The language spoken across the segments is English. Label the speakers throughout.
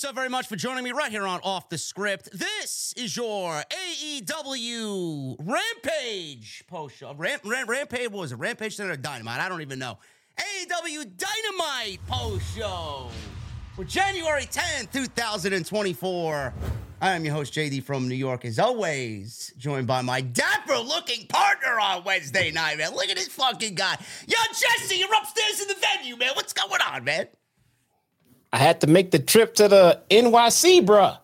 Speaker 1: So very much for joining me right here on Off the Script. This is your AEW Rampage post show. Ram- Ram- Rampage, what was it? Rampage Center Dynamite? I don't even know. AEW Dynamite post show for January 10th, 2024. I am your host, JD from New York, as always, joined by my dapper looking partner on Wednesday night, man. Look at this fucking guy. Yo, Jesse, you're upstairs in the venue, man. What's going on, man?
Speaker 2: I had to make the trip to the NYC, bruh.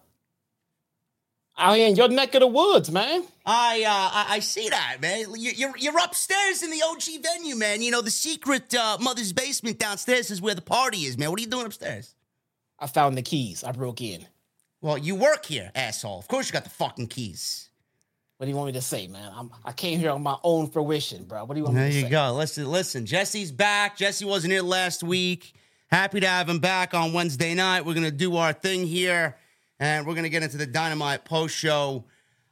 Speaker 2: Out here in your neck of the woods, man.
Speaker 1: I uh, I, I see that, man. You- You're you're upstairs in the OG venue, man. You know the secret uh, mother's basement downstairs is where the party is, man. What are you doing upstairs?
Speaker 2: I found the keys. I broke in.
Speaker 1: Well, you work here, asshole. Of course you got the fucking keys.
Speaker 2: What do you want me to say, man? I'm, I came here on my own fruition, bro. What do you want
Speaker 1: There
Speaker 2: me to
Speaker 1: you go. Listen, listen. Jesse's back. Jesse wasn't here last week. Happy to have him back on Wednesday night. We're gonna do our thing here, and we're gonna get into the Dynamite post show.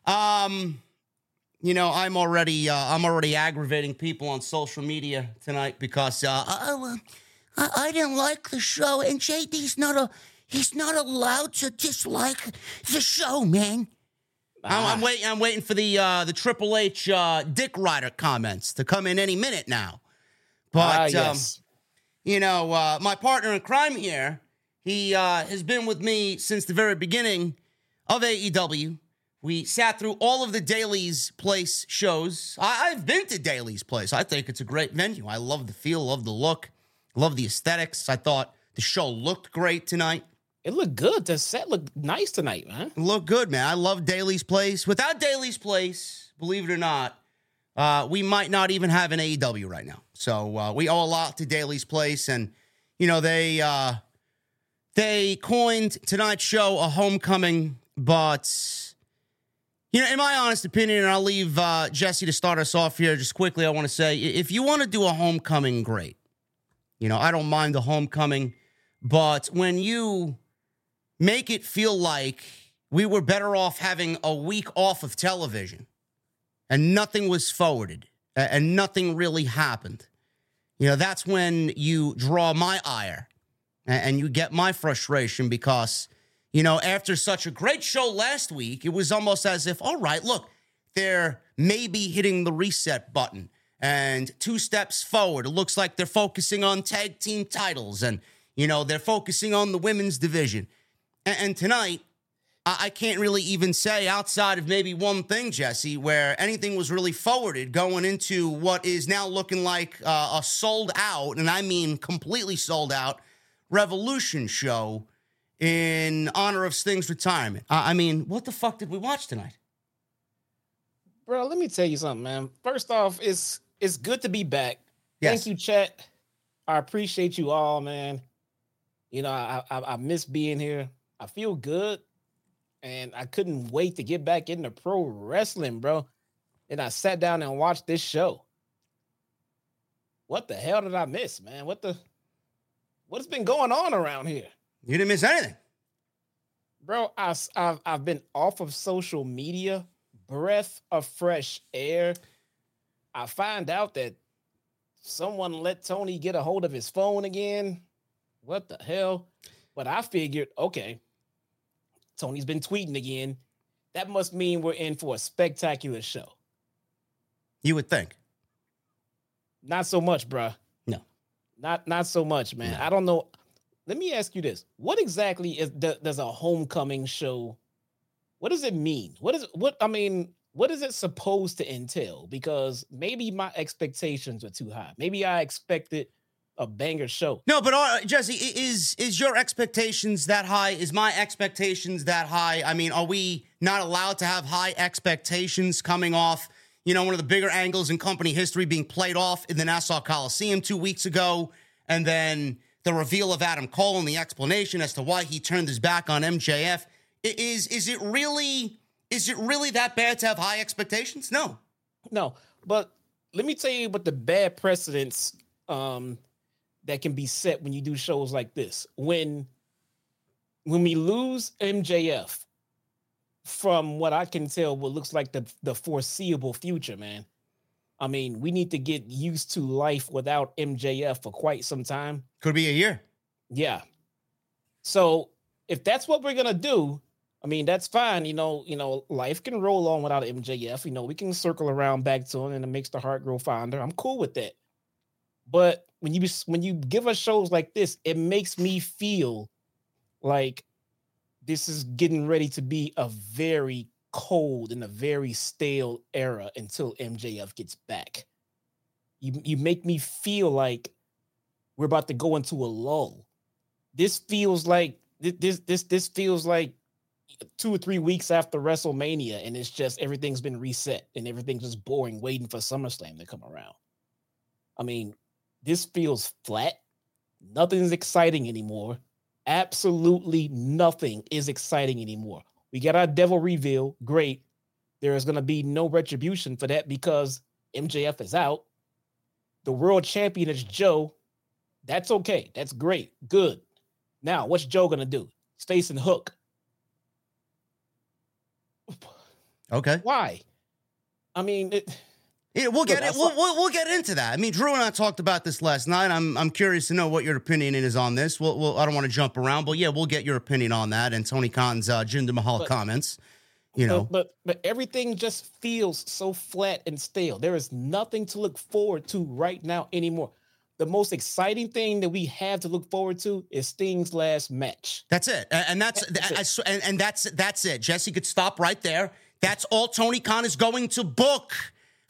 Speaker 1: Um, you know, I'm already uh, I'm already aggravating people on social media tonight because uh, I, I, I didn't like the show, and JD's not a he's not allowed to dislike the show, man. I'm, I'm waiting. I'm waiting for the uh, the Triple H uh, Dick Rider comments to come in any minute now. But
Speaker 2: Ah,
Speaker 1: um,
Speaker 2: yes.
Speaker 1: You know, uh, my partner in crime here, he uh, has been with me since the very beginning of AEW. We sat through all of the Daily's Place shows. I- I've been to Daily's Place. I think it's a great venue. I love the feel, love the look, love the aesthetics. I thought the show looked great tonight.
Speaker 2: It looked good. The set looked nice tonight, man.
Speaker 1: Look good, man. I love Daily's Place. Without Daily's Place, believe it or not, uh, we might not even have an AEW right now. So uh, we owe a lot to Daily's Place, and you know they uh, they coined tonight's show a homecoming, but you know, in my honest opinion, and I'll leave uh, Jesse to start us off here just quickly. I want to say, if you want to do a homecoming, great. You know, I don't mind the homecoming, but when you make it feel like we were better off having a week off of television and nothing was forwarded and nothing really happened. You know, that's when you draw my ire and you get my frustration because, you know, after such a great show last week, it was almost as if, all right, look, they're maybe hitting the reset button and two steps forward. It looks like they're focusing on tag team titles and, you know, they're focusing on the women's division. And, tonight, I, I can't really even say outside of maybe one thing, Jesse, where anything was really forwarded going into what is now looking like uh, a sold out, and I mean completely sold out, Revolution show in honor of Sting's retirement. I, I mean, what the fuck did we watch tonight?
Speaker 2: Bro, let me tell you something, man. First off, it's it's good to be back.
Speaker 1: Yes.
Speaker 2: Thank you, chat. I appreciate you all, man. You know, I, I I miss being here. I feel good, and I couldn't wait to get back into pro wrestling, bro. And I sat down and watched this show. What the hell did I miss, man? What the what's been going on around here?
Speaker 1: You didn't miss anything.
Speaker 2: Bro, I, I've, I've been off of social media, breath of fresh air. I find out that someone let Tony get a hold of his phone again. What the hell? But I figured, okay, Tony's been tweeting again. That must mean we're in for a spectacular show.
Speaker 1: You would think.
Speaker 2: Not so much, bruh.
Speaker 1: No.
Speaker 2: Not not so much, man.
Speaker 1: No.
Speaker 2: I don't know. Let me ask you this: What exactly is does a homecoming show? What does it mean? What is what? I mean, what is it supposed to entail? Because maybe my expectations are too high. Maybe I expected a banger show.
Speaker 1: No, but uh, Jesse, is is your expectations that high? Is my expectations that high? I mean, are we not allowed to have high expectations coming off? You know, one of the bigger angles in company history being played off in the Nassau Coliseum two weeks ago, and then the reveal of Adam Cole and the explanation as to why he turned his back on MJF. Is is it really is it really that bad to have high expectations? No.
Speaker 2: No, but let me tell you what the bad precedents um that can be set when you do shows like this. When when we lose MJF from what I can tell what looks like the the foreseeable future, man. I mean, we need to get used to life without MJF for quite some time.
Speaker 1: Could be a year.
Speaker 2: Yeah. So if that's what we're gonna do, I mean that's fine. You know, you know, life can roll on without MJF. You know, we can circle around back to him, and it makes the heart grow fonder. I'm cool with that. But when you when you give us shows like this, it makes me feel like this is getting ready to be a very cold and a very stale era until MJF gets back. You you make me feel like we're about to go into a lull. This feels like this this this feels like two or three weeks after WrestleMania, and it's just everything's been reset and everything's just boring, waiting for SummerSlam to come around. I mean, this feels flat. Nothing's exciting anymore. Absolutely nothing is exciting anymore. We got our devil reveal. Great. There is going to be no retribution for that because MJF is out. The world champion is Joe. That's okay. That's great. Good. Now, what's Joe going to do? Stace and Hook.
Speaker 1: Okay.
Speaker 2: Why? I mean, it,
Speaker 1: Yeah, we'll get it. We'll, we'll, we'll get into that. I mean, Drew and I talked about this last night. I'm I'm curious to know what your opinion is on this. We'll, we'll I don't want to jump around, but yeah, we'll get your opinion on that and Tony Khan's uh, Jinder Mahal
Speaker 2: But-
Speaker 1: comments. You know,
Speaker 2: but but everything just feels so flat and stale. There is nothing to look forward to right now anymore. The most exciting thing that we have to look forward to is Sting's last match.
Speaker 1: that's it, and, that's
Speaker 2: That's it.
Speaker 1: I sw- and, and that's that's it. Jesse could stop right there. That's all Tony Khan is going to book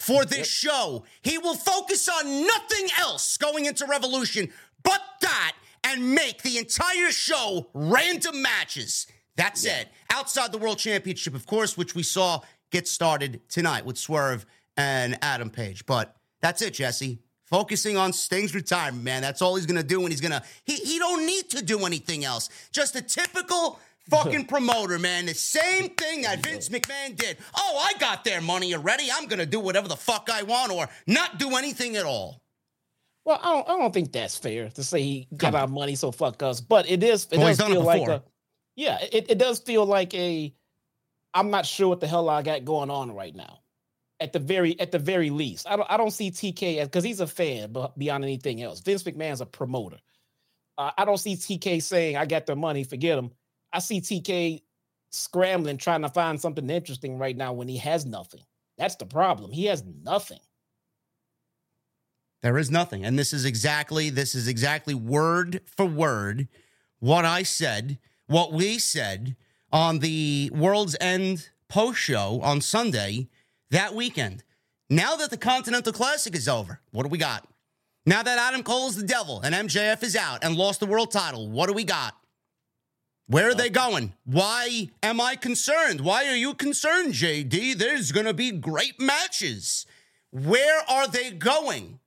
Speaker 1: for this show. He will focus on nothing else going into Revolution but that and make the entire show random matches. That's it. Outside the World Championship, of course, which we saw get started tonight with Swerve and Adam Page. But that's it, Jesse. Focusing on Sting's retirement, man. That's all he's gonna do, and he's gonna he he don't need to do anything else. Just a typical fucking promoter, man. The same thing that Vince McMahon did. Oh, I got their money already. I'm gonna do whatever the fuck I want, or not do anything at all.
Speaker 2: Well, I don't, I don't think that's fair to say he got
Speaker 1: Come
Speaker 2: our money, so fuck us. But it is. It
Speaker 1: Well,
Speaker 2: does feel like a. Yeah, it, it does feel like a. I'm not sure what the hell I got going on right now. At the very at the very least, I don't I don't see TK as because he's a fan, but beyond anything else, Vince McMahon's a promoter. Uh, I don't see TK saying I got their money, forget him. I see TK scrambling trying to find something interesting right now when he has nothing. That's the problem. He has nothing.
Speaker 1: There is nothing. And this is exactly this is exactly word for word what I said, what we said on the World's End post show on Sunday that weekend. Now that the Continental Classic is over, what do we got? Now that Adam Cole is the devil and MJF is out and lost the world title, what do we got? Where are they going? Why am I concerned? Why are you concerned, JD? There's going to be great matches. Where are they going?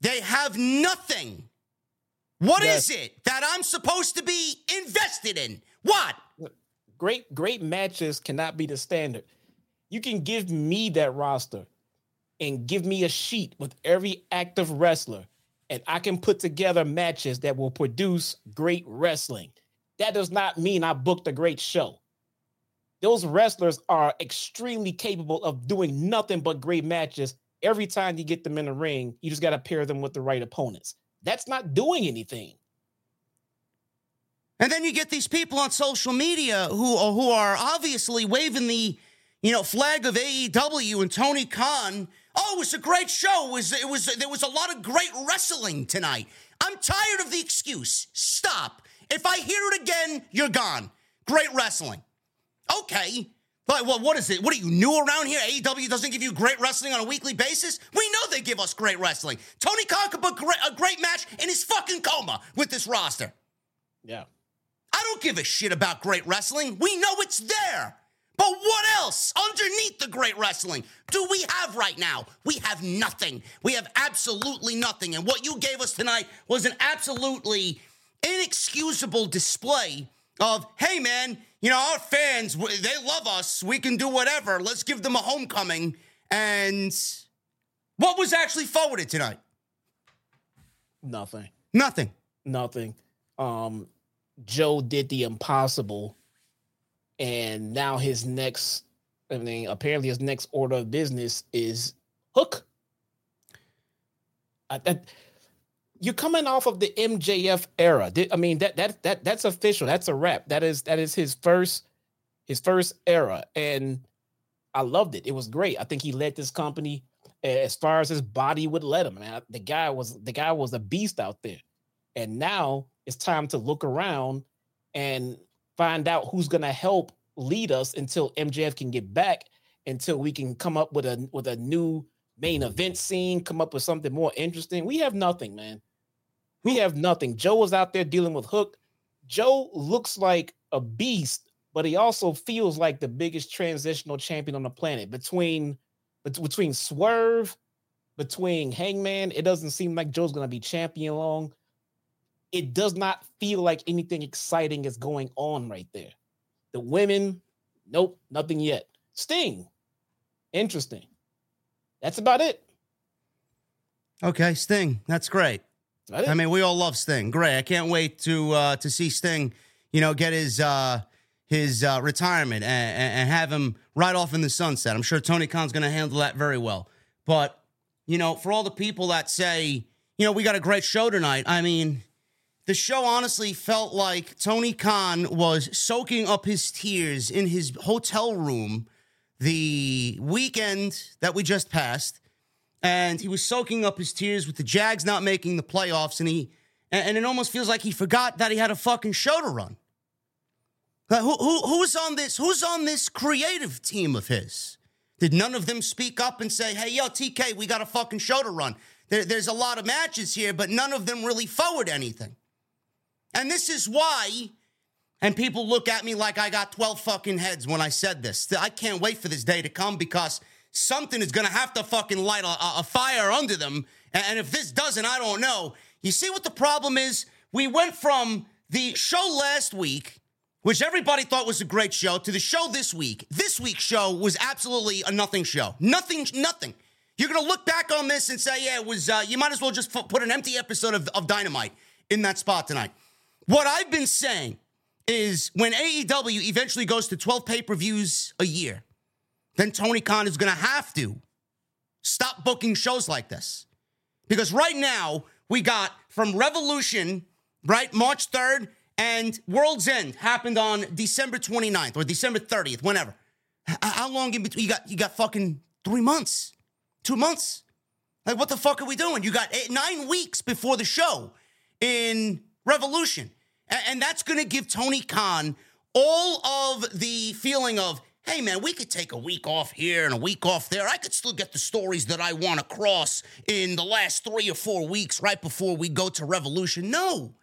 Speaker 1: They have nothing. What is
Speaker 2: Yes.
Speaker 1: it that I'm supposed to be invested in? What?
Speaker 2: great great matches cannot be the standard. You can give me that roster and give me a sheet with every active wrestler and I can put together matches that will produce great wrestling. That does not mean I booked a great show. Those wrestlers are extremely capable of doing nothing but great matches. Every time you get them in the ring, you just got to pair them with the right opponents. That's not doing anything.
Speaker 1: And then you get these people on social media who uh, who are obviously waving the you know flag of AEW and Tony Khan Oh, it was a great show. It was it was there was a lot of great wrestling tonight. I'm tired of the excuse. Stop. If I hear it again, you're gone. Great wrestling. Okay. But well, what is it? What are you new around here? AEW doesn't give you great wrestling on a weekly basis? We know they give us great wrestling. Tony Khan could put a great match in his fucking coma with this roster.
Speaker 2: Yeah.
Speaker 1: I don't give a shit about great wrestling. We know it's there. But what else underneath the great wrestling do we have right now? We have nothing. We have absolutely nothing. And what you gave us tonight was an absolutely inexcusable display of, hey, man, you know, our fans, they love us. We can do whatever. Let's give them a homecoming. And what was actually forwarded tonight?
Speaker 2: Nothing.
Speaker 1: Nothing.
Speaker 2: Nothing. Um, Joe did the impossible and now his next I mean, apparently his next order of business is Hook. I, I, you're coming off of the MJF era. I mean that that that that's official. That's a wrap. That is that is his first his first era, and I loved it. It was great. I think he led this company as far as his body would let him. Man, the guy was the guy was a beast out there, and now it's time to look around and find out who's going to help lead us until MJF can get back, until we can come up with a with a new main event scene, come up with something more interesting. We have nothing, man. We have nothing. Joe is out there dealing with Hook. Joe looks like a beast, but he also feels like the biggest transitional champion on the planet. Between between Swerve, between Hangman, it doesn't seem like Joe's going to be champion long it does not feel like anything exciting is going on right there. The women, nope, nothing yet. Sting, interesting. That's about it.
Speaker 1: Okay, Sting, that's great. That I mean, we all love Sting. Great. I can't wait to uh, to see Sting, you know, get his uh, his uh, retirement and, and have him right off in the sunset. I'm sure Tony Khan's going to handle that very well. But you know, for all the people that say, you know, we got a great show tonight. I mean, the show honestly felt like Tony Khan was soaking up his tears in his hotel room the weekend that we just passed. And he was soaking up his tears with the Jags not making the playoffs. And he and it almost feels like he forgot that he had a fucking show to run. who, who, who's on this? Who's on this creative team of his? Did none of them speak up and say, "Hey, yo, TK, we got a fucking show to run"? There, there's a lot of matches here, but none of them really forward anything. And this is why, and people look at me like I got 12 fucking heads when I said this. I can't wait for this day to come because something is going to have to fucking light a, a, fire under them. And if this doesn't, I don't know. You see what the problem is? We went from the show last week, which everybody thought was a great show, to the show this week. This week's show was absolutely a nothing show. Nothing, nothing. You're going to look back on this and say, yeah, it was, uh, you might as well just put an empty episode of, of Dynamite in that spot tonight. What I've been saying is when AEW eventually goes to 12 pay per views a year, then Tony Khan is going to have to stop booking shows like this. Because right now, we got from Revolution, right, March 3rd, and World's End happened on December 29th or December 30th, whenever. How long in between? You got, you got fucking three months, two months. Like, what the fuck are we doing? You got eight, nine weeks before the show in Revolution. And that's going to give Tony Khan all of the feeling of, hey, man, we could take a week off here and a week off there. I could still get the stories that I want to cross in the last three or four weeks right before we go to Revolution. No.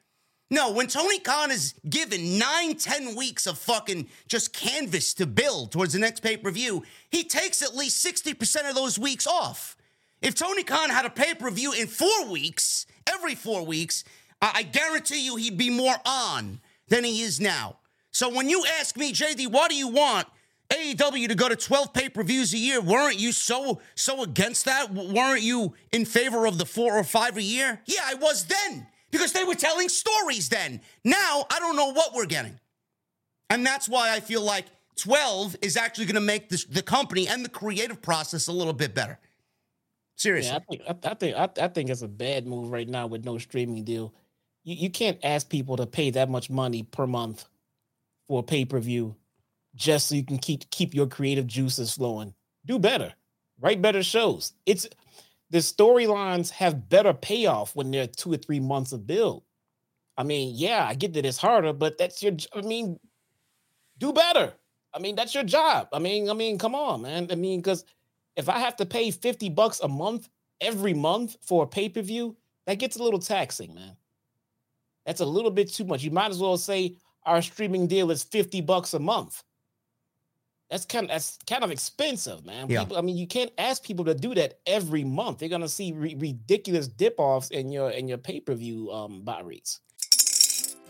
Speaker 1: No, when Tony Khan is given nine, ten weeks of fucking just canvas to build towards the next pay per view, he takes at least 60% of those weeks off. If Tony Khan had a pay per view in four weeks, every four weeks, I guarantee you he'd be more on than he is now. So when you ask me, JD, what do you want? AEW to go to 12 pay-per-views a year. Weren't you so so against that? Weren't you in favor of the four or five a year? Yeah, I was then. Because they were telling stories then. Now I don't know what we're getting. And that's why I feel like 12 is actually going to make this, the company and the creative process a little bit better. Seriously.
Speaker 2: Yeah, I think I, I think I, I think it's a bad move right now with no streaming deal you, you can't ask people to pay that much money per month for pay per view just so you can keep keep your creative juices flowing. Do better. Write better shows. It's the storylines have better payoff when they're two or three months of build. I mean, yeah, I get that it's harder, but that's your. I mean, do better. I mean, that's your job. I mean, I mean, come on, man. I mean, because if I have to pay fifty bucks a month every month for a pay per view, that gets a little taxing, man. That's a little bit too much. You might as well say our streaming deal is 50 bucks a month. That's kind of that's kind of expensive, man.
Speaker 1: Yeah.
Speaker 2: People, I mean, you can't ask people to do that every month. They're gonna see re- ridiculous dip offs in your in your pay per view um buy rates.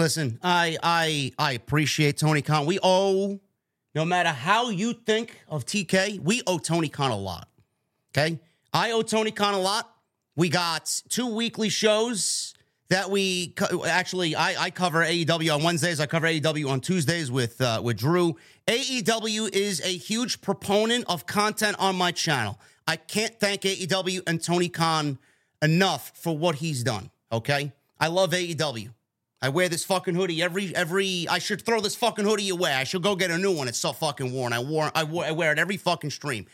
Speaker 1: Listen, I I I appreciate Tony Khan. We owe, no matter how you think of TK, we owe Tony Khan a lot. Okay, I owe Tony Khan a lot. We got two weekly shows that we co- actually I, I cover AEW on Wednesdays. I cover AEW on Tuesdays with uh, with Drew. AEW is a huge proponent of content on my channel. I can't thank AEW and Tony Khan enough for what he's done. Okay, I love AEW. I wear this fucking hoodie every every. I should throw this fucking hoodie away. I should go get a new one. It's so fucking worn. I wore I, wore, I wear it every fucking stream.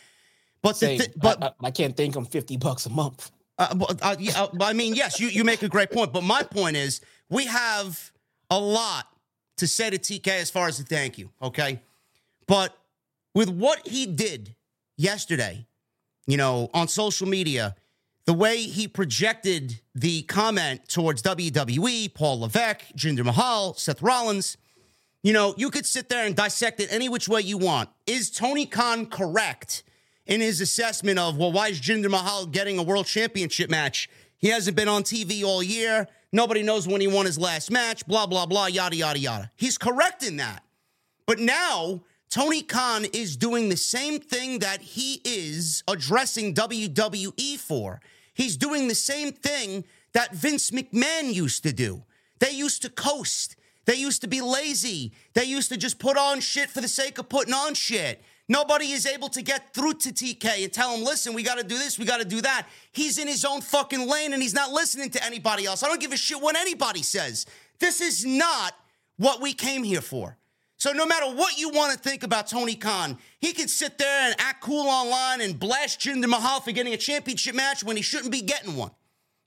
Speaker 1: But the
Speaker 2: Same.
Speaker 1: thi- but
Speaker 2: I, I, I can't think I'm 50 bucks a month.
Speaker 1: uh, but, uh, yeah, uh, I mean, yes, you, you make a great point. But my point is, we have a lot to say to TK as far as a thank you, okay? But with what he did yesterday, you know, on social media, the way he projected the comment towards WWE, Paul Levesque, Jinder Mahal, Seth Rollins, you know, you could sit there and dissect it any which way you want. Is Tony Khan correct in his assessment of, well, why is Jinder Mahal getting a world championship match? He hasn't been on TV all year. Nobody knows when he won his last match, blah, blah, blah, yada, yada, yada. He's correct in that. But now, Tony Khan is doing the same thing that he is addressing WWE for. He's doing the same thing that Vince McMahon used to do. They used to coast. They used to be lazy. They used to just put on shit for the sake of putting on shit. Nobody is able to get through to TK and tell him, listen, we got to do this, we got to do that. He's in his own fucking lane and he's not listening to anybody else. I don't give a shit what anybody says. This is not what we came here for. So no matter what you want to think about Tony Khan, he can sit there and act cool online and blast Jinder Mahal for getting a championship match when he shouldn't be getting one.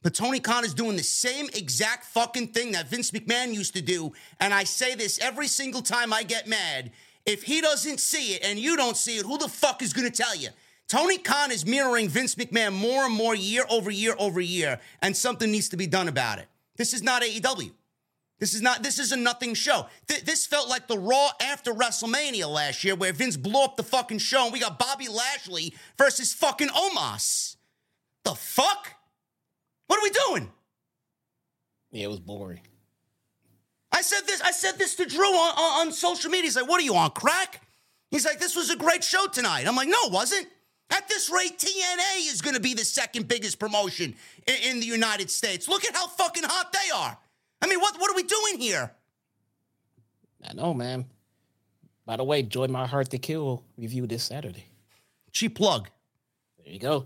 Speaker 1: But Tony Khan is doing the same exact fucking thing that Vince McMahon used to do. And I say this every single time I get mad. If he doesn't see it and you don't see it, who the fuck is going to tell you? Tony Khan is mirroring Vince McMahon more and more year over year over year, and something needs to be done about it. This is not AEW. This is not. This is a nothing show. Th- this felt like the Raw after WrestleMania last year, where Vince blew up the fucking show, and we got Bobby Lashley versus fucking Omos. The fuck? What are we doing?
Speaker 2: Yeah, it was boring.
Speaker 1: I said this. I said this to Drew on, on, on social media. He's like, "What are you on crack?" He's like, "This was a great show tonight." I'm like, "No, it wasn't." At this rate, TNA is going to be the second biggest promotion in, in the United States. Look at how fucking hot they are. I mean, what what are we doing here?
Speaker 2: I know, man. By the way, Joy My Hard to Kill review this Saturday.
Speaker 1: Cheap plug.
Speaker 2: There you go.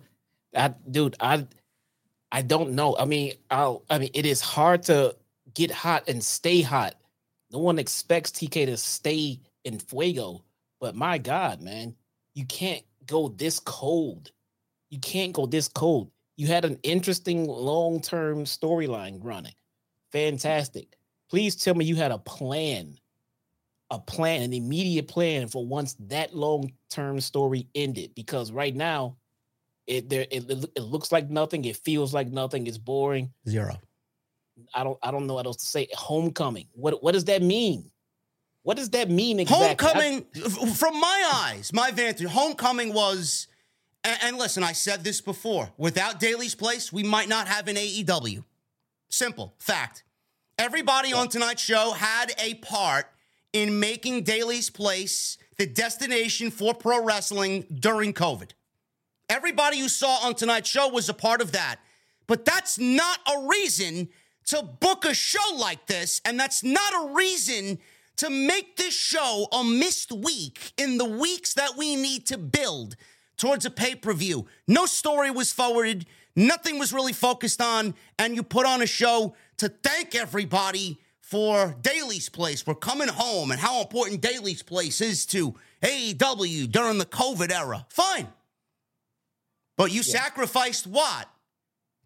Speaker 2: That dude, I I don't know. I mean, I'll I mean it is hard to get hot and stay hot. No one expects TK to stay in fuego, but my God, man, you can't go this cold. You can't go this cold. You had an interesting long-term storyline running. Fantastic. Please tell me you had a plan, a plan, an immediate plan for once that long-term story ended. Because right now, it there it, it, it looks like nothing. It feels like nothing. It's boring.
Speaker 1: Zero.
Speaker 2: I don't I don't know what else to say. Homecoming. What what does that mean? What does that mean exactly?
Speaker 1: Homecoming, f- from my eyes, my vantage, homecoming was, and, and listen, I said this before. Without Daily's Place, we might not have an AEW. Simple fact. Everybody on tonight's show had a part in making Daily's Place the destination for pro wrestling during COVID. Everybody you saw on tonight's show was a part of that. But that's not a reason to book a show like this. And that's not a reason to make this show a missed week in the weeks that we need to build towards a pay per view. No story was forwarded, nothing was really focused on, and you put on a show to thank everybody for Daily's Place, for coming home, and how important Daily's Place is to AEW during the COVID era. Fine. But you yeah. sacrificed what?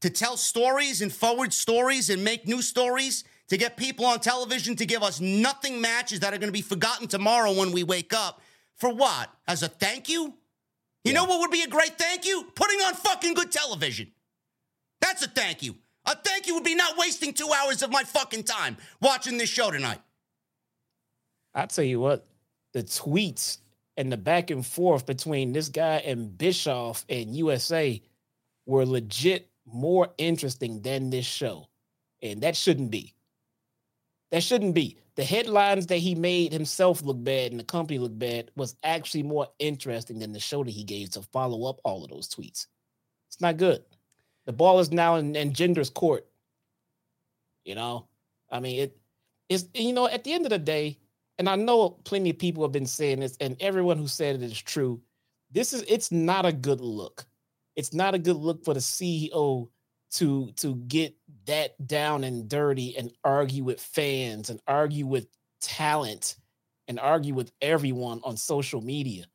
Speaker 1: To tell stories and forward stories and make new stories? To get people on television to give us nothing matches that are going to be forgotten tomorrow when we wake up? For what? As a thank you? You yeah. know what would be a great thank you? Putting on fucking good television. That's a thank you. A thank you would be not wasting two hours of my fucking time watching this show tonight.
Speaker 2: I tell you what, the tweets and the back and forth between this guy and Bischoff and USA were legit more interesting than this show. And that shouldn't be. That shouldn't be. The headlines that he made himself look bad and the company look bad was actually more interesting than the show that he gave to follow up all of those tweets. It's not good. The ball is now in, in Jinder's court. You know, I mean, it is, you know, at the end of the day, and I know plenty of people have been saying this, and everyone who said it is true. This is it's not a good look. It's not a good look for the CEO to to get that down and dirty and argue with fans and argue with talent and argue with everyone on social media.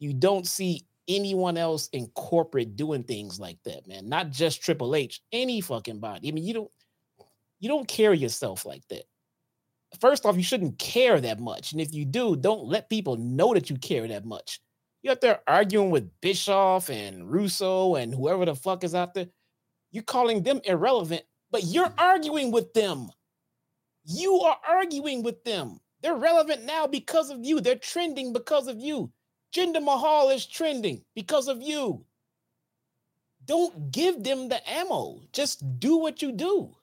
Speaker 2: You don't see anyone else in corporate doing things like that, man. Not just Triple H, any fucking body. I mean, you don't you don't carry yourself like that first off, you shouldn't care that much. And if you do, don't let people know that you care that much. You're out there arguing with Bischoff and Russo and whoever the fuck is out there. You're calling them irrelevant, but you're arguing with them. You are arguing with them. They're relevant now because of you. They're trending because of you. Jinder Mahal is trending because of you. Don't give them the ammo. Just do what you do.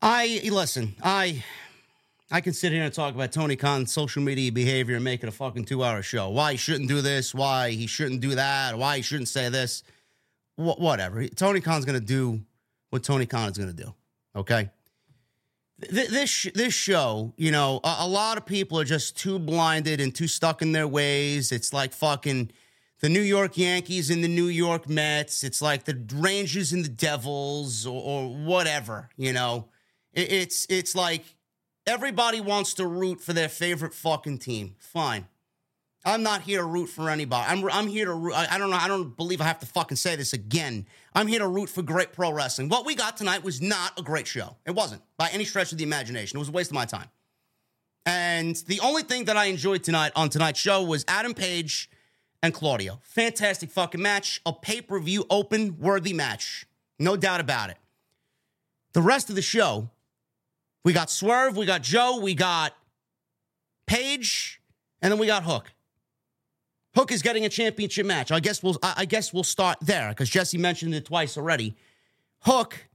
Speaker 1: I listen. I I can sit here and talk about Tony Khan's social media behavior and make it a fucking two hour show. Why he shouldn't do this? Why he shouldn't do that? Why he shouldn't say this? Wh- whatever. Tony Khan's gonna do what Tony Khan is gonna do. Okay. Th- this this show, you know, a-, a lot of people are just too blinded and too stuck in their ways. It's like fucking the New York Yankees and the New York Mets. It's like the Rangers and the Devils or, or whatever, you know. It's it's like everybody wants to root for their favorite fucking team. Fine. I'm not here to root for anybody. I'm I'm here to. I, I don't know. I don't believe I have to fucking say this again. I'm here to root for great pro wrestling. What we got tonight was not a great show. It wasn't by any stretch of the imagination. It was a waste of my time. And the only thing that I enjoyed tonight on tonight's show was Adam Page and Claudio. Fantastic fucking match. A pay per view open worthy match. No doubt about it. The rest of the show we got Swerve, we got Joe, we got Page, and then we got Hook. Hook is getting a championship match. I guess we'll I guess we'll start there because Jesse mentioned it twice already. Hook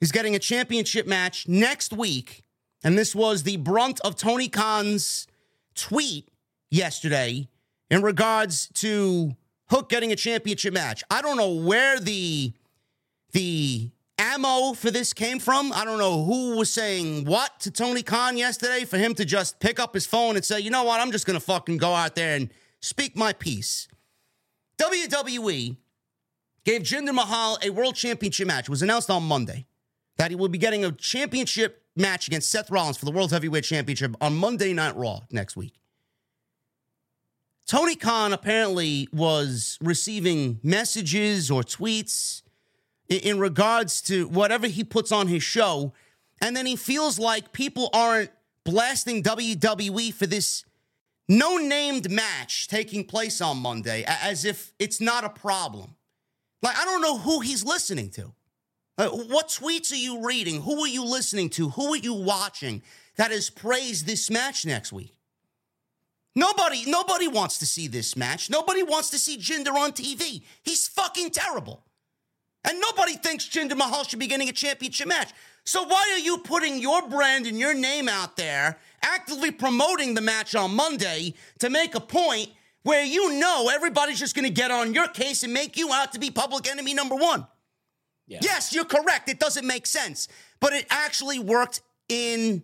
Speaker 1: is getting a championship match next week, and this was the brunt of Tony Khan's tweet yesterday in regards to Hook getting a championship match. I don't know where the the ammo for this came from. I don't know who was saying what to Tony Khan yesterday for him to just pick up his phone and say, you know what, I'm just to fucking go out there and speak my piece. WWE gave Jinder Mahal a world championship match. It was announced on Monday that he will be getting a championship match against Seth Rollins for the World Heavyweight Championship on Monday Night Raw next week. Tony Khan apparently was receiving messages or tweets in regards to whatever he puts on his show. And then he feels like people aren't blasting WWE for this no named match taking place on Monday as if it's not a problem. Like, I don't know who he's listening to. what tweets are you reading? Who are you listening to? Who are you watching that has praised this match next week? Nobody, nobody wants to see this match. Nobody wants to see Jinder on TV. He's fucking terrible. And nobody thinks Jinder Mahal should be getting a championship match. So why are you putting your brand and your name out there, actively promoting the match on Monday to make a point where you know everybody's just going to get on your case and make you out to be public enemy number one. Yeah. Yes, you're correct. It doesn't make sense, but it actually worked in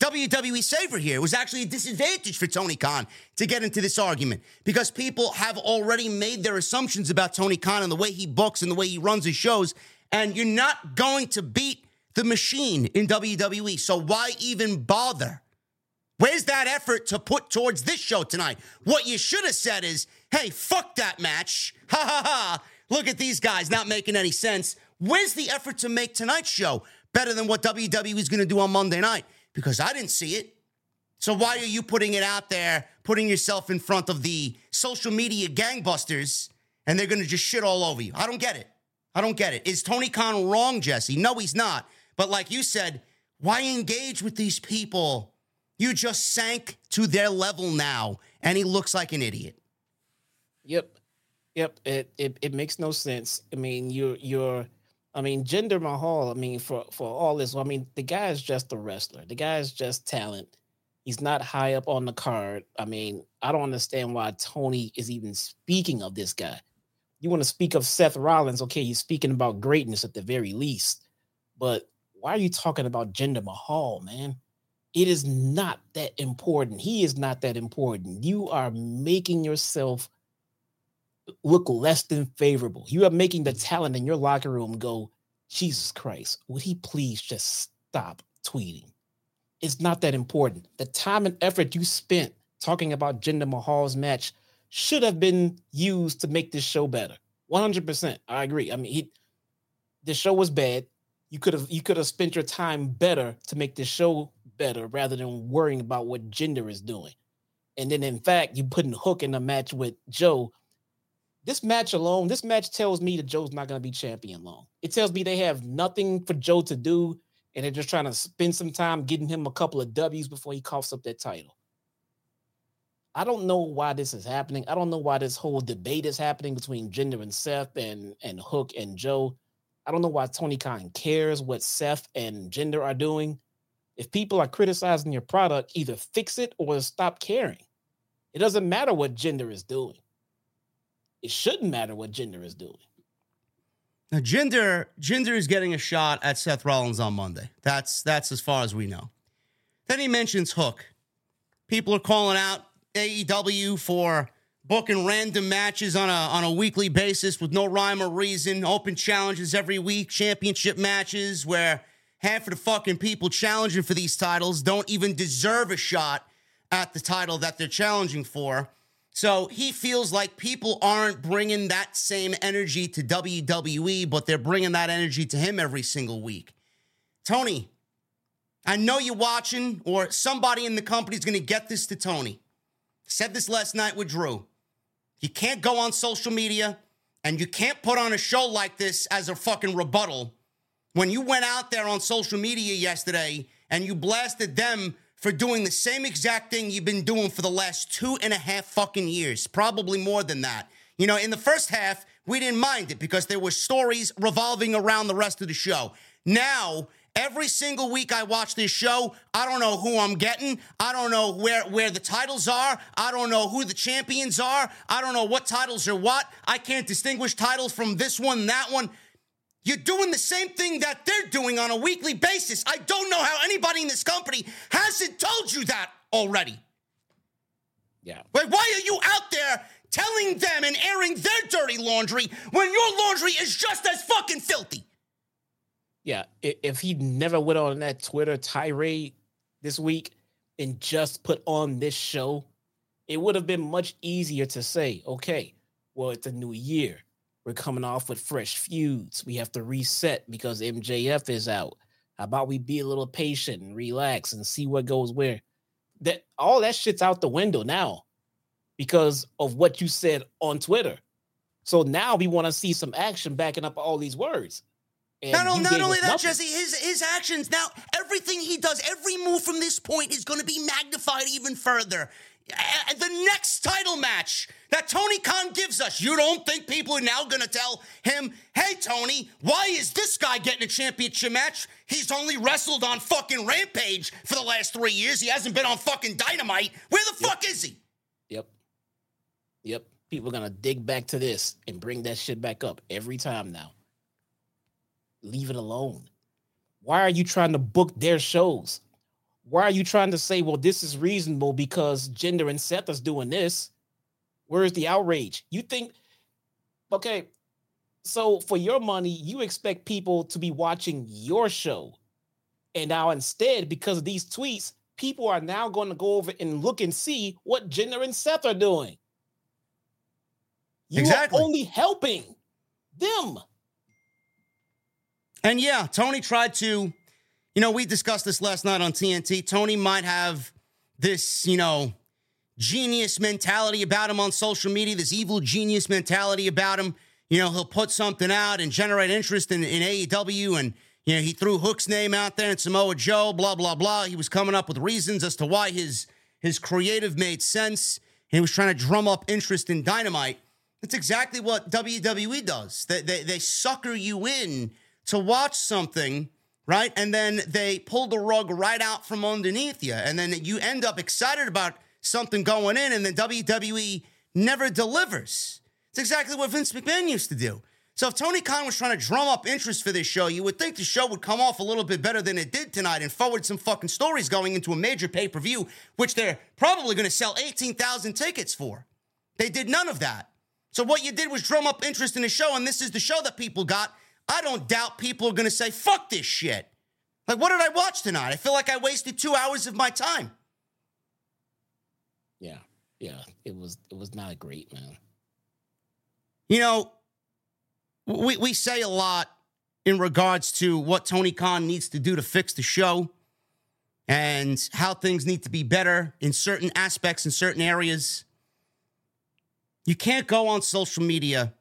Speaker 1: WWE's favor here. It was actually a disadvantage for Tony Khan to get into this argument because people have already made their assumptions about Tony Khan and the way he books and the way he runs his shows. And you're not going to beat the machine in WWE. So why even bother? Where's that effort to put towards this show tonight? What you should have said is, hey, fuck that match. Ha ha ha. Look at these guys not making any sense. Where's the effort to make tonight's show better than what WWE is going to do on Monday night? Because I didn't see it. So why are you putting it out there, putting yourself in front of the social media gangbusters, and they're going to just shit all over you? I don't get it. I don't get it. Is Tony Khan wrong, Jesse? No, he's not. But like you said, why engage with these people? You just sank to their level now, and he looks like an idiot.
Speaker 2: Yep. Yep. It it, it makes no sense. I mean, you're you're I mean, Jinder Mahal, I mean, for for all this, I mean, the guy is just a wrestler. The guy is just talent. He's not high up on the card. I mean, I don't understand why Tony is even speaking of this guy. You want to speak of Seth Rollins, okay, he's speaking about greatness at the very least. But why are you talking about Jinder Mahal, man? It is not that important. He is not that important. You are making yourself look less than favorable. You are making the talent in your locker room go, Jesus Christ, would he please just stop tweeting? It's not that important. The time and effort you spent talking about Jinder Mahal's match should have been used to make this show better. 100%. I agree. I mean, he the show was bad. You could have you could have spent your time better to make the show better rather than worrying about what Jinder is doing. And then in fact, you putting Hook in a match with Joe. This match alone, this match tells me that Joe's not going to be champion long. It tells me they have nothing for Joe to do, and they're just trying to spend some time getting him a couple of W's before he coughs up that title. I don't know why this is happening. I don't know why this whole debate is happening between Jinder and Seth and and Hook and Joe. I don't know why Tony Khan cares what Seth and Jinder are doing. If people are criticizing your product, either fix it or stop caring. It doesn't matter what Jinder is doing. It shouldn't matter what Jinder is doing.
Speaker 1: Now, Jinder Jinder is getting a shot at Seth Rollins on Monday. That's that's as far as we know. Then he mentions Hook. People are calling out AEW for booking random matches on a on a weekly basis with no rhyme or reason, open challenges every week, championship matches where half of the fucking people challenging for these titles don't even deserve a shot at the title that they're challenging for. So he feels like people aren't bringing that same energy to WWE, but they're bringing that energy to him every single week. Tony, I know you're watching, or somebody in the company is going to get this to Tony. Said this last night with Drew. You can't go on social media and you can't put on a show like this as a fucking rebuttal when you went out there on social media yesterday and you blasted them for doing the same exact thing you've been doing for the last two and a half fucking years, probably more than that. You know, in the first half, we didn't mind it because there were stories revolving around the rest of the show. Now, Every single week I watch this show, I don't know who I'm getting. I don't know where, where the titles are. I don't know who the champions are. I don't know what titles are what. I can't distinguish titles from this one that one. You're doing the same thing that they're doing on a weekly basis. I don't know how anybody in this company hasn't told you that already.
Speaker 2: Yeah.
Speaker 1: Wait, why are you out there telling them and airing their dirty laundry when your laundry is just as fucking filthy?
Speaker 2: yeah, if he never went on that Twitter tirade this week and just put on this show, it would have been much easier to say, okay, well, it's a new year. We're coming off with fresh feuds. We have to reset because MJF is out. How about we be a little patient and relax and see what goes where? That all that shit's out the window now because of what you said on Twitter. So now we want to see some action backing up all these words.
Speaker 1: And not, not only that, nothing. Jesse, his his actions now, everything he does, every move from this point is going to be magnified even further. The next title match that Tony Khan gives us, you don't think people are now going to tell him, "Hey, Tony, why is this guy getting a championship match? He's only wrestled on fucking Rampage for the last three years. He hasn't been on fucking Dynamite. Where the yep. fuck is he?"
Speaker 2: Yep. Yep. People are gonna dig back to this and bring that shit back up every time now. Leave it alone. Why are you trying to book their shows? Why are you trying to say, well, this is reasonable because Jinder and Seth is doing this? Where's the outrage? You think, okay, so for your money, you expect people to be watching your show. And now instead, because of these tweets, people are now going to go over and look and see what Jinder and Seth are doing. You
Speaker 1: exactly.
Speaker 2: are only helping them.
Speaker 1: And yeah, Tony tried to, you know, we discussed this last night on TNT. Tony might have this, you know, genius mentality about him on social media, this evil genius mentality about him. You know, he'll put something out and generate interest in, in AEW. And, you know, he threw Hook's name out there and Samoa Joe, blah, blah, blah. He was coming up with reasons as to why his his creative made sense. He was trying to drum up interest in Dynamite. That's exactly what WWE does. They, they, they sucker you in to watch something, right? And then they pull the rug right out from underneath you. And then you end up excited about something going in, and then WWE never delivers. It's exactly what Vince McMahon used to do. So if Tony Khan was trying to drum up interest for this show, you would think the show would come off a little bit better than it did tonight and forward some fucking stories going into a major pay per view, which they're probably going to sell 18,000 tickets for. They did none of that. So what you did was drum up interest in the show, and this is the show that people got. I don't doubt people are going to say, fuck this shit. Like, what did I watch tonight? I feel like I wasted two hours of my time.
Speaker 2: Yeah, yeah, it was it was not great, man.
Speaker 1: You know, we we say a lot in regards to what Tony Khan needs to do to fix the show and how things need to be better in certain aspects in certain areas. You can't go on social media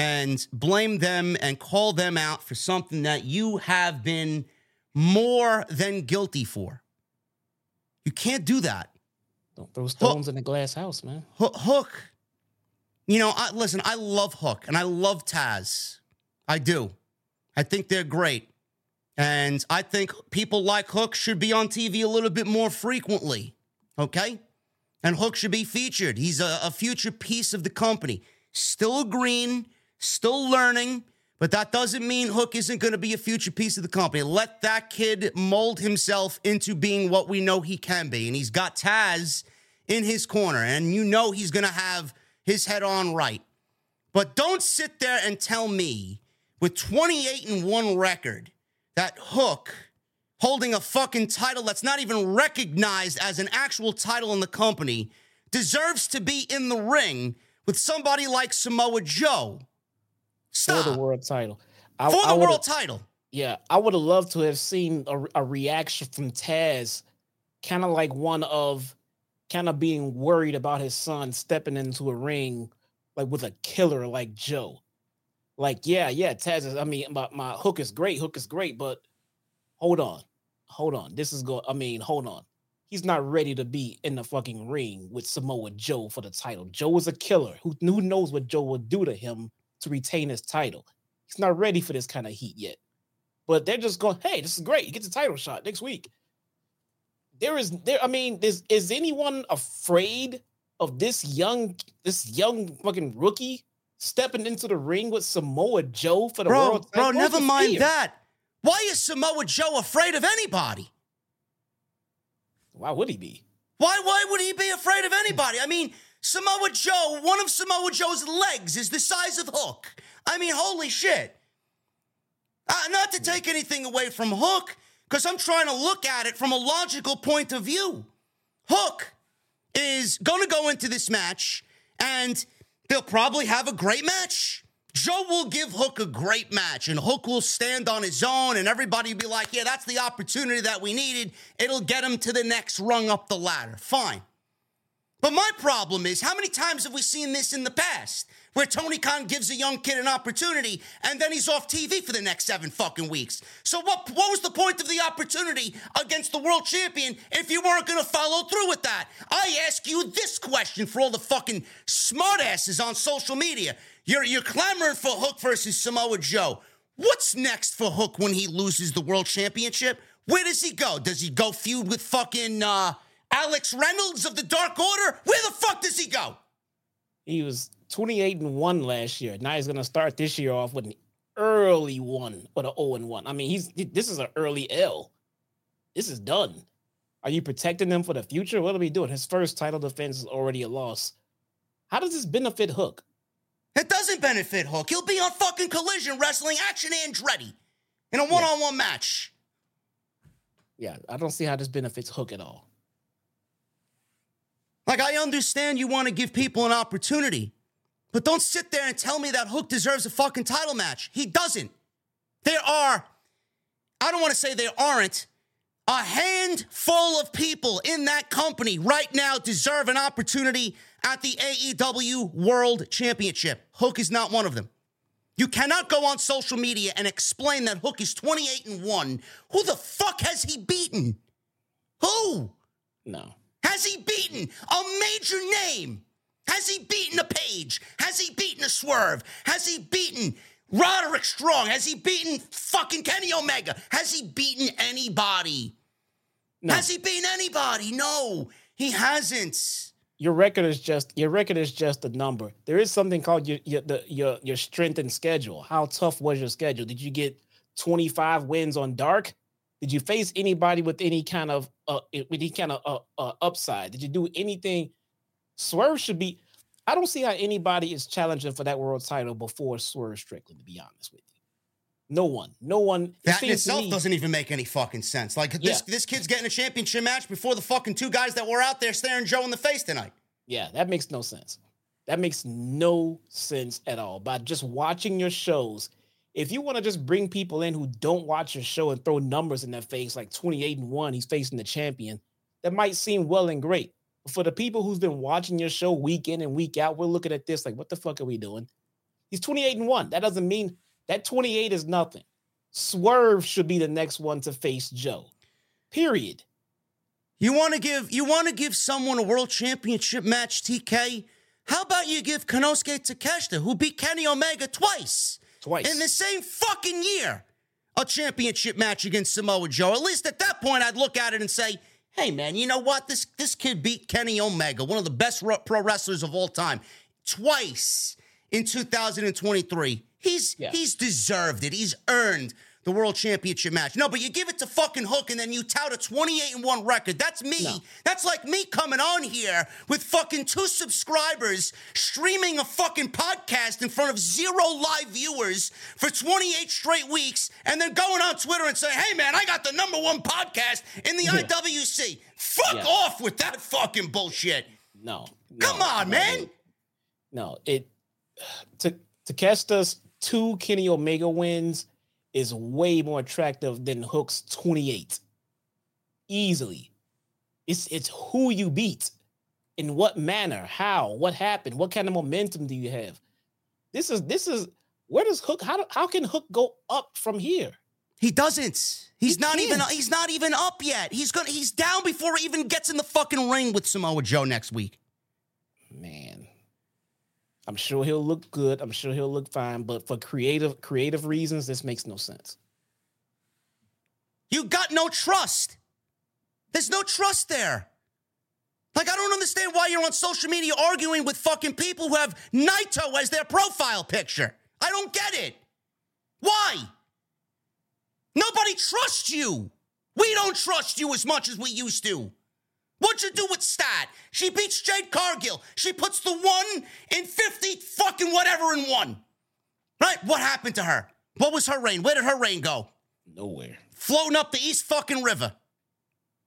Speaker 1: and blame them and call them out for something that you have been more than guilty for. You can't do that.
Speaker 2: Don't throw stones Hook, in the glass house, man.
Speaker 1: Hook. You know, I, listen, I love Hook and I love Taz. I do. I think they're great. And I think people like Hook should be on TV a little bit more frequently. Okay? And Hook should be featured. He's a, a future piece of the company. Still a green, still learning, but that doesn't mean Hook isn't going to be a future piece of the company. Let that kid mold himself into being what we know he can be. And he's got Taz in his corner, and you know he's going to have his head on right. But don't sit there and tell me with 28 and 1 record that Hook holding a fucking title that's not even recognized as an actual title in the company deserves to be in the ring with somebody like Samoa Joe. Stop.
Speaker 2: For the world title.
Speaker 1: I, For the world title.
Speaker 2: Yeah, I would have loved to have seen a, a reaction from Taz, kind of like one of kind of being worried about his son stepping into a ring like with a killer like Joe. Like, yeah, yeah, Taz is, I mean, my, my hook is great, hook is great, but hold on hold on. This is going. I mean, hold on. He's not ready to be in the fucking ring with Samoa Joe for the title. Joe is a killer. Who who knows what Joe will do to him to retain his title? He's not ready for this kind of heat yet. But they're just going, hey, this is great. He gets a title shot next week. There is there. I mean, is is anyone afraid of this young this young fucking rookie stepping into the ring with Samoa Joe for the
Speaker 1: bro,
Speaker 2: world?
Speaker 1: Bro, never mind fear? that. Why is Samoa Joe afraid of anybody?
Speaker 2: Why would he be?
Speaker 1: Why why would he be afraid of anybody? I mean, Samoa Joe, one of Samoa Joe's legs is the size of Hook. I mean, holy shit. Uh, not to take anything away from Hook, because I'm trying to look at it from a logical point of view. Hook is going to go into this match, and they'll probably have a great match. Joe will give Hook a great match, and Hook will stand on his own, and everybody will be like, yeah, that's the opportunity that we needed. It'll get him to the next rung up the ladder. Fine. But my problem is, how many times have we seen this in the past? Where Tony Khan gives a young kid an opportunity and then he's off TV for the next seven fucking weeks. So what what was the point of the opportunity against the world champion if you weren't gonna follow through with that? I ask you this question for all the fucking smartasses on social media. You're you're clamoring for Hook versus Samoa Joe. What's next for Hook when he loses the world championship? Where does he go? Does he go feud with fucking uh, Alex Reynolds of the Dark Order? Where the fuck does he go?
Speaker 2: He was 28 and 1 last year. Now he's going to start this year off with an early one or an 0 and 1. I mean, he's this is an early L. This is done. Are you protecting him for the future? What are we doing? His first title defense is already a loss. How does this benefit Hook?
Speaker 1: It doesn't benefit Hook. He'll be on fucking collision wrestling action Andretti in a one on one match.
Speaker 2: Yeah, I don't see how this benefits Hook at all.
Speaker 1: Like, I understand you want to give people an opportunity, but don't sit there and tell me that Hook deserves a fucking title match. He doesn't. There are, I don't want to say there aren't, a handful of people in that company right now deserve an opportunity at the AEW World Championship. Hook is not one of them. You cannot go on social media and explain that Hook is 28 and 1. Who the fuck has he beaten? Who?
Speaker 2: No.
Speaker 1: Has he beaten a major name? Has he beaten a Page? Has he beaten a Swerve? Has he beaten Roderick Strong? Has he beaten fucking Kenny Omega? Has he beaten anybody? No. Has he beaten anybody? No, he hasn't.
Speaker 2: Your record is just your record is just a number. There is something called your your the, your your strength and schedule. How tough was your schedule? Did you get 25 wins on dark? Did you face anybody with any kind of uh with any kind of uh, uh, upside? Did you do anything? Swerve should be. I don't see how anybody is challenging for that world title before Swerve Strickland. To be honest with you, no one, no one.
Speaker 1: That in itself me, doesn't even make any fucking sense. Like this, yeah. this kid's getting a championship match before the fucking two guys that were out there staring Joe in the face tonight.
Speaker 2: Yeah, that makes no sense. That makes no sense at all. By just watching your shows, if you want to just bring people in who don't watch your show and throw numbers in their face like 28 and 1, he's facing the champion, that might seem well and great. But for the people who's been watching your show week in and week out, we're looking at this like, what the fuck are we doing? He's 28 and 1. That doesn't mean that 28 is nothing. Swerve should be the next one to face Joe. Period.
Speaker 1: You want to give you want to give someone a world championship match, TK? How about you give Konosuke Takeshita, who beat Kenny Omega twice,
Speaker 2: twice
Speaker 1: in the same fucking year, a championship match against Samoa Joe? At least at that point, I'd look at it and say, "Hey, man, you know what? This this kid beat Kenny Omega, one of the best pro wrestlers of all time, twice in 2023. He's yeah. he's deserved it. He's earned the world championship match. No, but you give it to fucking Hook and then you tout a 28 and 1 record. That's me. No. That's like me coming on here with fucking two subscribers streaming a fucking podcast in front of zero live viewers for 28 straight weeks and then going on Twitter and saying, hey man, I got the number one podcast in the yeah. IWC. Fuck yeah. off with that fucking bullshit.
Speaker 2: No.
Speaker 1: no Come on,
Speaker 2: no,
Speaker 1: man.
Speaker 2: No, it uh, to Takeshita's two Kenny Omega wins is way more attractive than Hook's 28. Easily. It's it's who you beat, in what manner, how, what happened, what kind of momentum do you have? This is this is where does Hook how how can Hook go up from here?
Speaker 1: He doesn't. He's he not can't. even he's not even up yet. He's gonna he's down before he even gets in the fucking ring with Samoa Joe next week.
Speaker 2: Man. I'm sure he'll look good. I'm sure he'll look fine, but for creative creative reasons, this makes no sense.
Speaker 1: You got no trust. There's no trust there. Like, I don't understand why you're on social media arguing with fucking people who have Naito as their profile picture. I don't get it. Why? Nobody trusts you. We don't trust you as much as we used to. What'd you do with Stat? She beats Jade Cargill. She puts the one in 50 fucking whatever in one. Right? What happened to her? What was her reign? Where did her reign go?
Speaker 2: Nowhere.
Speaker 1: Floating up the East fucking river.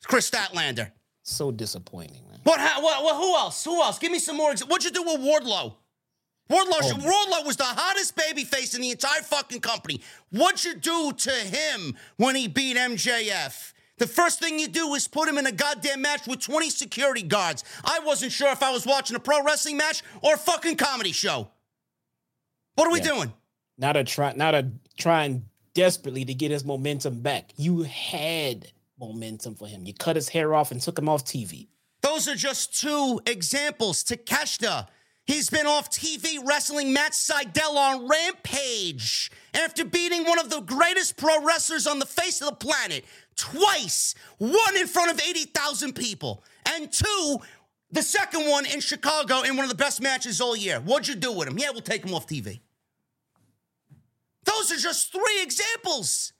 Speaker 1: Kris Statlander.
Speaker 2: So disappointing, man.
Speaker 1: What, what, what who else? Who else? Give me some more. What'd you do with Wardlow? Wardlow, oh. Wardlow was the hottest baby face in the entire fucking company. What'd you do to him when he beat MJF? The first thing you do is put him in a goddamn match with 20 security guards. I wasn't sure if I was watching a pro wrestling match or a fucking comedy show. What are we doing?
Speaker 2: Not a try, not a trying desperately to get his momentum back. You had momentum for him. You cut his hair off and took him off TV.
Speaker 1: Those are just two examples. Takeshita, he's been off TV wrestling Matt Sydal on Rampage after beating one of the greatest pro wrestlers on the face of the planet twice, one in front of 80,000 people, and two, The second one in Chicago in one of the best matches all year. What'd you do with him? Yeah, we'll take him off TV. Those are just three examples.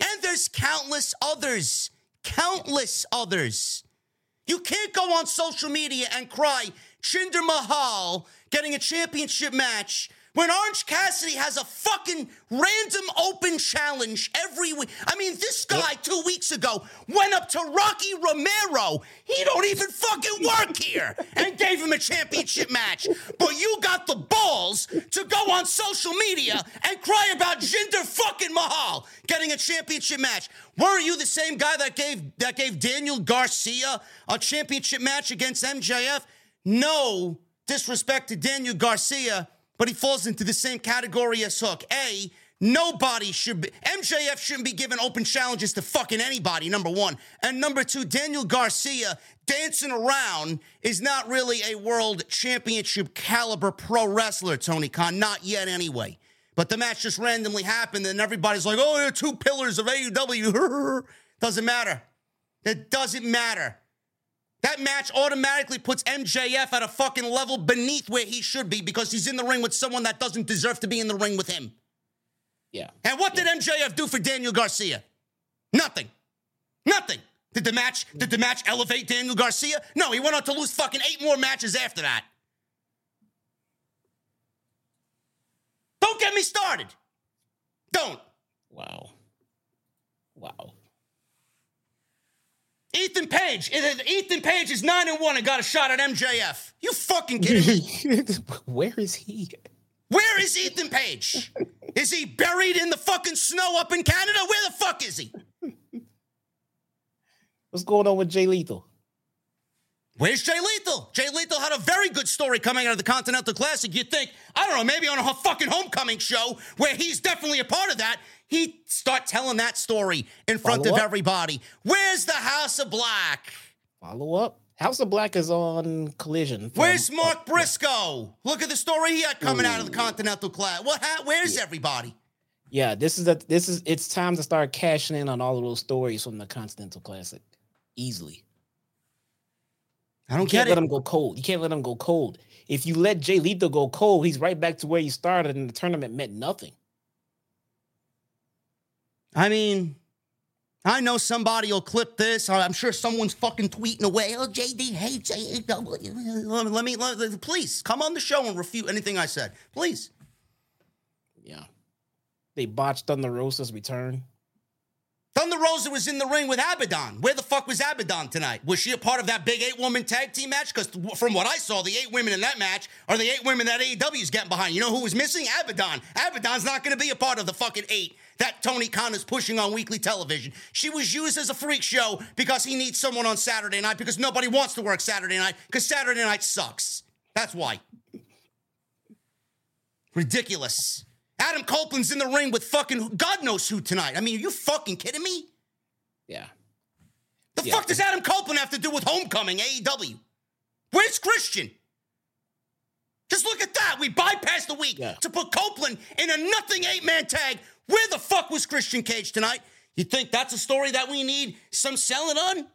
Speaker 1: And there's countless others. Countless others. You can't go on social media and cry, Jinder Mahal getting a championship match when Orange Cassidy has a fucking random open challenge every week. I mean, this guy two weeks ago went up to Rocky Romero. He don't even fucking work here and gave him a championship match. But you got the balls to go on social media and cry about Jinder fucking Mahal getting a championship match. Weren't you the same guy that gave that gave Daniel Garcia a championship match against MJF? No disrespect to Daniel Garcia but he falls into the same category as Hook. A, nobody should be, MJF shouldn't be given open challenges to fucking anybody, number one. And number two, Daniel Garcia dancing around is not really a world championship caliber pro wrestler, Tony Khan. Not yet, anyway. But the match just randomly happened, and everybody's like, oh, yeah, two pillars of AEW. doesn't matter. It doesn't matter. That match automatically puts MJF at a fucking level beneath where he should be because he's in the ring with someone that doesn't deserve to be in the ring with him.
Speaker 2: Yeah.
Speaker 1: And what
Speaker 2: yeah.
Speaker 1: did MJF do for Daniel Garcia? Nothing. Nothing. Did the match did the match elevate Daniel Garcia? No, he went on to lose fucking eight more matches after that. Don't get me started. Don't.
Speaker 2: Wow. Wow.
Speaker 1: Ethan Page. Ethan Page is nine and one and got a shot at MJF. You fucking kidding
Speaker 2: me? Where is he?
Speaker 1: Where is Ethan Page? Is he buried in the fucking snow up in Canada? Where the fuck is he?
Speaker 2: What's going on with Jay Lethal?
Speaker 1: Where's Jay Lethal? Jay Lethal had a very good story coming out of the Continental Classic. You'd think, I don't know, maybe on a fucking homecoming show where he's definitely a part of that, he'd start telling that story in front Follow of up. everybody. Where's the House of Black?
Speaker 2: Follow up. House of Black is on Collision.
Speaker 1: From, Where's Mark Briscoe? Look at the story he had coming Ooh. out of the Continental Classic. What? where's yeah. everybody?
Speaker 2: Yeah, this is a this is it's time to start cashing in on all of those stories from the Continental Classic easily.
Speaker 1: I don't
Speaker 2: you can't
Speaker 1: let
Speaker 2: him go cold. You can't let him go cold. If you let Jay Lethal go cold, he's right back to where he started, and the tournament meant nothing.
Speaker 1: I mean, I know somebody will clip this. I'm sure someone's fucking tweeting away. Oh, JD hates AEW. Let me, let me, please come on the show and refute anything I said, please.
Speaker 2: Yeah, they botched Thunder Rosa's return.
Speaker 1: Thunder Rosa was in the ring with Abaddon. Where the fuck was Abaddon tonight? Was she a part of that big eight woman tag team match? Because from what I saw, the eight women in that match are the eight women that AEW is getting behind. You know who was missing? Abaddon. Abaddon's not going to be a part of the fucking eight that Tony Khan is pushing on weekly television. She was used as a freak show because he needs someone on Saturday night because nobody wants to work Saturday night because Saturday night sucks. That's why. Ridiculous. Adam Copeland's in the ring with fucking God knows who tonight. I mean, are you fucking kidding me?
Speaker 2: Yeah.
Speaker 1: The
Speaker 2: yeah.
Speaker 1: fuck does Adam Copeland have to do with Homecoming, AEW? Where's Christian? Just look at that. We bypassed the week yeah. to put Copeland in a nothing eight man tag. Where the fuck was Christian Cage tonight? You think that's a story that we need some selling on?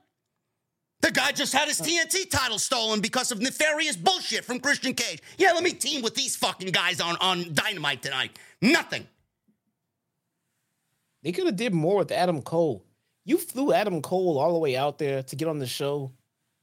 Speaker 1: The guy just had his TNT title stolen because of nefarious bullshit from Christian Cage. Yeah, let me team with these fucking guys on, on Dynamite tonight. Nothing.
Speaker 2: They could have did more with Adam Cole. You flew Adam Cole all the way out there to get on the show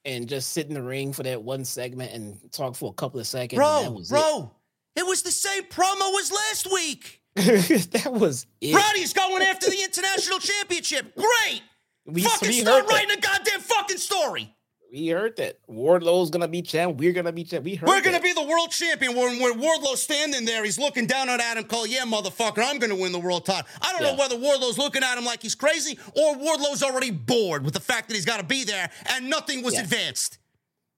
Speaker 2: and just sit in the ring for that one segment and talk for a couple of seconds.
Speaker 1: Bro, bro, it. it was the same promo as last week.
Speaker 2: that was it.
Speaker 1: Roddy's going after the international championship. Great. We, fucking start writing that. a goddamn fucking story.
Speaker 2: We heard that Wardlow's gonna be champ. We're gonna be champ. We heard.
Speaker 1: We're gonna
Speaker 2: that.
Speaker 1: be the world champion. When, when Wardlow's standing there, he's looking down at Adam Cole. Yeah, motherfucker, I'm gonna win the world title. I don't yeah. know whether Wardlow's looking at him like he's crazy or Wardlow's already bored with the fact that he's got to be there and nothing was yeah. advanced.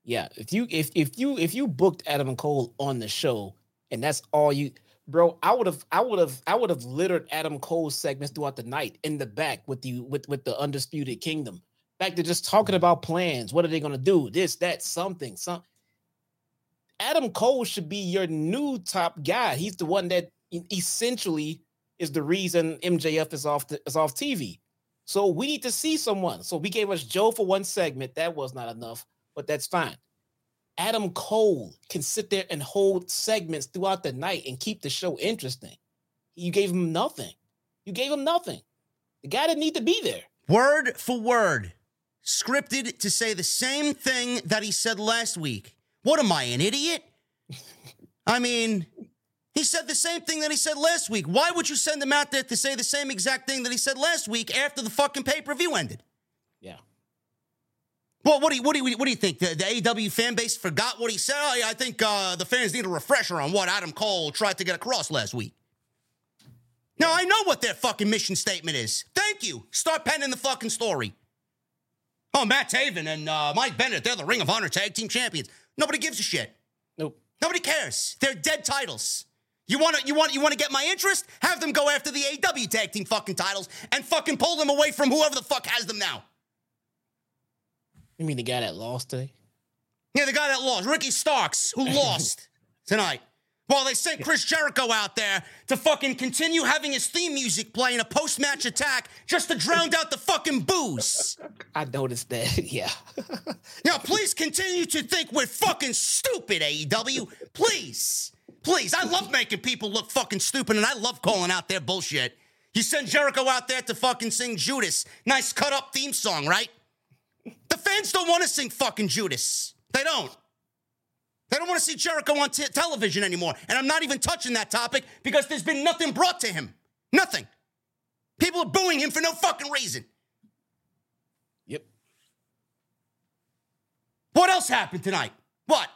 Speaker 2: Yeah, if you if if you if you booked Adam Cole on the show and that's all you bro, I would have, I would have, I would have littered Adam Cole's segments throughout the night in the back with the with with the undisputed kingdom. Back to just talking mm-hmm. about plans. What are they gonna do? This, that, something, some. Adam Cole should be your new top guy. He's the one that essentially is the reason MJF is off the, is off TV. So we need to see someone. So we gave us Joe for one segment. That was not enough, but that's fine. Adam Cole can sit there and hold segments throughout the night and keep the show interesting. You gave him nothing. You gave him nothing. The guy didn't need to be there.
Speaker 1: Word for word, scripted to say the same thing that he said last week. What am I, an idiot? I mean, he said the same thing that he said last week. Why would you send him out there to say the same exact thing that he said last week after the fucking pay per view ended? Well, what do you what do you, what do you think? The, the AW fan base forgot what he said. Oh, yeah, I think uh, the fans need a refresher on what Adam Cole tried to get across last week. Now I know what their fucking mission statement is. Thank you. Start penning the fucking story. Oh, Matt Taven and uh, Mike Bennett, they're the Ring of Honor Tag Team Champions. Nobody gives a shit.
Speaker 2: Nope.
Speaker 1: Nobody cares. They're dead titles. You want to you want you want to get my interest? Have them go after the AW tag team fucking titles and fucking pull them away from whoever the fuck has them now.
Speaker 2: You mean the guy that lost today?
Speaker 1: Yeah, the guy that lost, Ricky Starks, who lost tonight. Well, they sent Chris Jericho out there to fucking continue having his theme music play in a post match attack just to drown out the fucking booze.
Speaker 2: I noticed that. Yeah.
Speaker 1: Now, please continue to think we're fucking stupid, AEW. Please. Please. I love making people look fucking stupid and I love calling out their bullshit. You send Jericho out there to fucking sing Judas. Nice cut up theme song, right? The fans don't want to sing fucking Judas. They don't. They don't want to see Jericho on t- television anymore. And I'm not even touching that topic because there's been nothing brought to him. Nothing. People are booing him for no fucking reason.
Speaker 2: yep.
Speaker 1: What else happened tonight? What?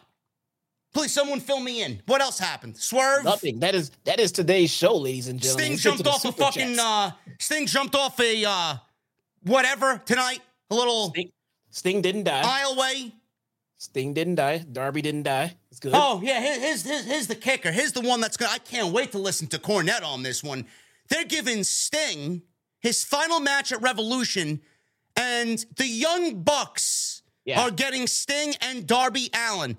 Speaker 1: Please, someone fill me in. What else happened? Swerve.
Speaker 2: Nothing. That is that is today's show, ladies and gentlemen.
Speaker 1: Sting
Speaker 2: Let's
Speaker 1: jumped off a fucking.
Speaker 2: chats.
Speaker 1: Uh, Sting jumped off a uh, whatever tonight. A little
Speaker 2: Sting, Sting didn't die.
Speaker 1: aisleway.
Speaker 2: Sting didn't die. Darby didn't die. It's good.
Speaker 1: Oh yeah, here's, here's here's the kicker. Here's the one that's gonna. I can't wait to listen to Cornette on this one. They're giving Sting his final match at Revolution, and the Young Bucks
Speaker 2: Yeah.
Speaker 1: are getting Sting and Darby Allin.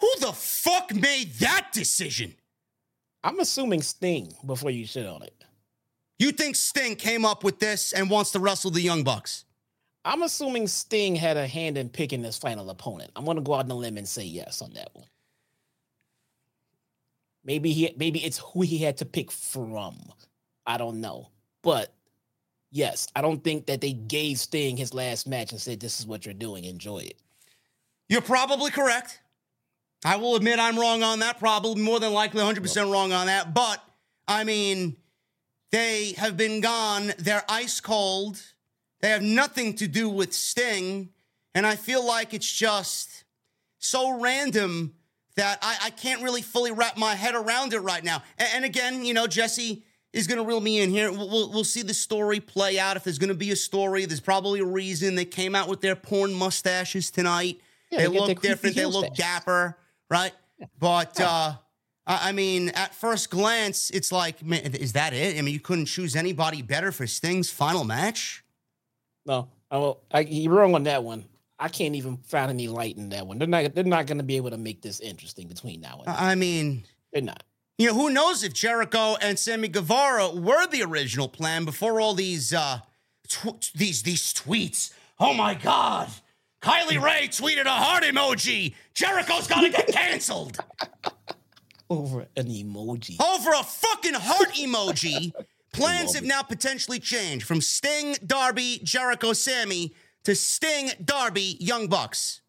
Speaker 1: Who the fuck made that decision?
Speaker 2: I'm assuming Sting before you shit on it.
Speaker 1: You think Sting came up with this and wants to wrestle the Young Bucks?
Speaker 2: I'm assuming Sting had a hand in picking his final opponent. I'm gonna go out on a limb and say yes on that one. Maybe he maybe it's who he had to pick from. I don't know. But yes, I don't think that they gave Sting his last match and said, This is what you're doing, enjoy it.
Speaker 1: You're probably correct. I will admit I'm wrong on that, probably more than likely 100% wrong on that. But, I mean, they have been gone. They're ice cold. They have nothing to do with Sting. And I feel like it's just so random that I, I can't really fully wrap my head around it right now. And, and again, you know, Jesse is going to reel me in here. We'll, we'll, we'll see the story play out. If there's going to be a story, there's probably a reason. They came out with their porn mustaches tonight.
Speaker 2: Yeah,
Speaker 1: they
Speaker 2: they
Speaker 1: look different. They look dapper, right? But uh, I I mean, at first glance, it's like, man, is that it? I mean, you couldn't choose anybody better for Sting's final match.
Speaker 2: No, I will. I, you're wrong on that one. I can't even find any light in that one. They're not. They're not going to be able to make this interesting between now and. then.
Speaker 1: I mean,
Speaker 2: They're not.
Speaker 1: you know, who knows if Jericho and Sammy Guevara were the original plan before all these uh, tw- these these tweets. Oh my God! Kylie Rae tweeted a heart emoji. Jericho's gonna get canceled
Speaker 2: Over an emoji.
Speaker 1: over a fucking heart emoji. Plans have now potentially changed from Sting, Darby, Jericho, Sammy to Sting, Darby, Young Bucks.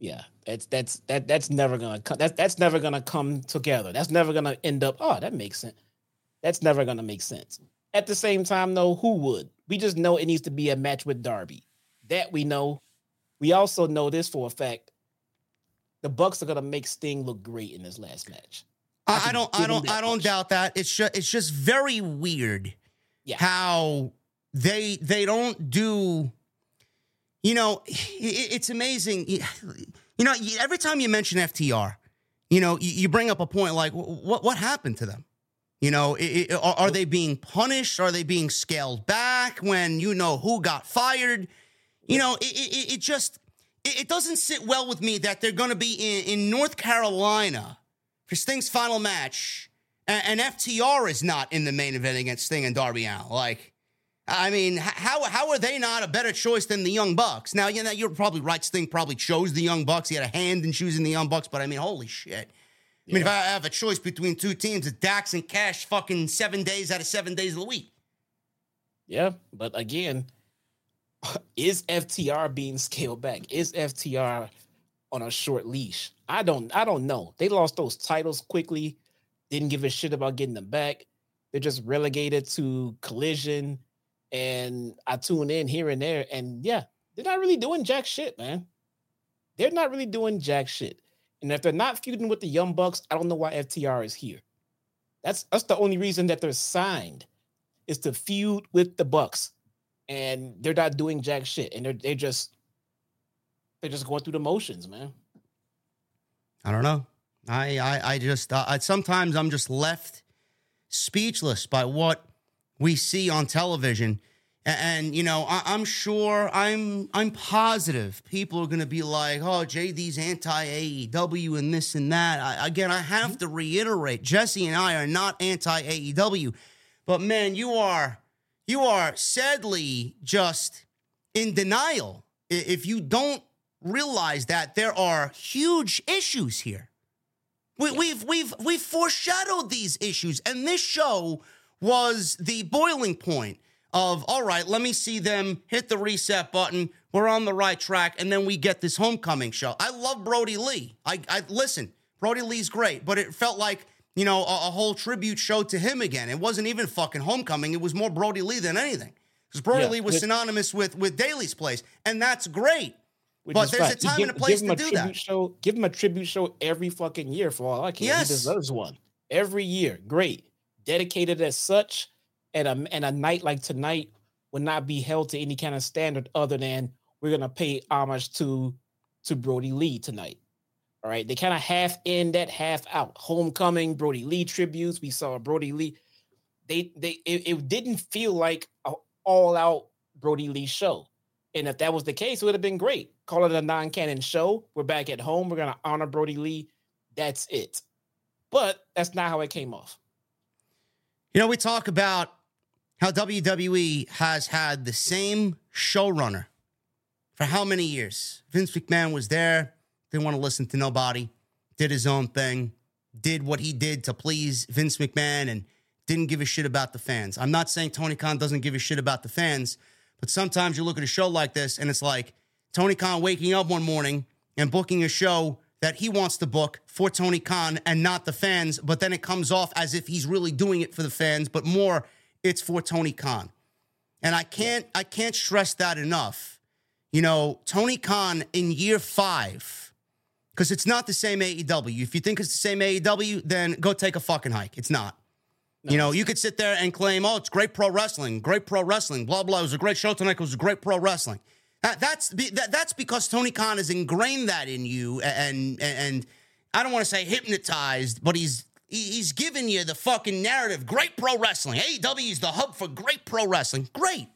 Speaker 2: Yeah, that's that's that that's never gonna come. That's that's never gonna come together. That's never gonna end up. Oh, that makes sense. That's never gonna make sense. At the same time, though, who would? We just know it needs to be a match with Darby. That we know. We also know this for a fact. The Bucks are gonna make Sting look great in this last match. I
Speaker 1: I, don't, I don't, I don't
Speaker 2: much.
Speaker 1: doubt that. It's just, it's just very weird
Speaker 2: Yeah.
Speaker 1: how they they don't do. You know, i- i- it's amazing. You know, every time you mention FTR, you know, you, you bring up a point like, what what happened to them? You know, i- i- are, are they being punished? Are they being scaled back when you know who got fired? You know, it, it, it just it, it doesn't sit well with me that they're going to be in, in North Carolina for Sting's final match, and, and FTR is not in the main event against Sting and Darby Allin. Like, I mean, how how are they not a better choice than the Young Bucks? Now, you know, you're probably right. Sting probably chose the Young Bucks. He had a hand in choosing the Young Bucks, but I mean, holy shit. I mean, if I have a choice between two teams, it's Dax and Cash fucking seven days out of seven days of the week.
Speaker 2: Yeah, but again, is FTR being scaled back? Is FTR on a short leash? I don't I don't know. They lost those titles quickly, didn't give a shit about getting them back. They're just relegated to collision. And I tune in here and there, and yeah, they're not really doing jack shit, man. They're not really doing jack shit. And if they're not feuding with the Young Bucks, I don't know why FTR is here. That's that's the only reason that they're signed is to feud with the Bucks, and they're not doing jack shit, and they're they just they're just going through the motions, man.
Speaker 1: I don't know. I I, I just I, sometimes I'm just left speechless by what we see on television. And, and you know, I, am sure, I'm I'm positive people are going to be like, "Oh, JD's anti AEW and this and that." I, again, I have to reiterate, Jesse and I are not anti AEW, but man, you are you are sadly just in denial if you don't realize that there are huge issues here. We, we've we've we've foreshadowed these issues, and this show was the boiling point of all right. Let me see them hit the reset button. We're on the right track, and then we get this homecoming show. I love Brodie Lee. I, I listen. Brodie Lee's great, but it felt like you know a, a, whole tribute show to him again. It wasn't even fucking homecoming. It was more Brodie Lee than anything because Brodie yeah, Lee was synonymous with with Daily's place, and that's great. Which but there's a time give, and a place to a do that.
Speaker 2: Show, give him a tribute show every fucking year for all I care. Yes. He deserves one every year. Great, dedicated as such, and a and a night like tonight would not be held to any kind of standard other than we're gonna pay homage to to Brodie Lee tonight. All right, they kind of half in that, half out. Homecoming, Brodie Lee tributes. We saw Brodie Lee. They they it, it didn't feel like an all out Brodie Lee show. And if that was the case, it would have been great. Call it a non canon show. We're back at home. We're going to honor Brodie Lee. That's it. But that's not how it came off.
Speaker 1: You know, we talk about how WWE has had the same showrunner for how many years? Vince McMahon was there, didn't want to listen to nobody, did his own thing, did what he did to please Vince McMahon, and didn't give a shit about the fans. I'm not saying Tony Khan doesn't give a shit about the fans, but sometimes you look at a show like this and it's like Tony Khan waking up one morning and booking a show that he wants to book for Tony Khan and not the fans, but then it comes off as if he's really doing it for the fans, but more it's for Tony Khan. And I can't I can't stress that enough. You know, Tony Khan in year 5 because it's not the same AEW. If you think it's the same AEW, then go take a fucking hike. It's not. No. You know, you could sit there and claim, "Oh, it's great pro wrestling, great pro wrestling, blah blah." It was a great show tonight. It was a great pro wrestling. That, that's that, that's because Tony Khan has ingrained that in you, and and, and I don't want to say hypnotized, but he's he's giving you the fucking narrative. Great pro wrestling. AEW is the hub for great pro wrestling. Great,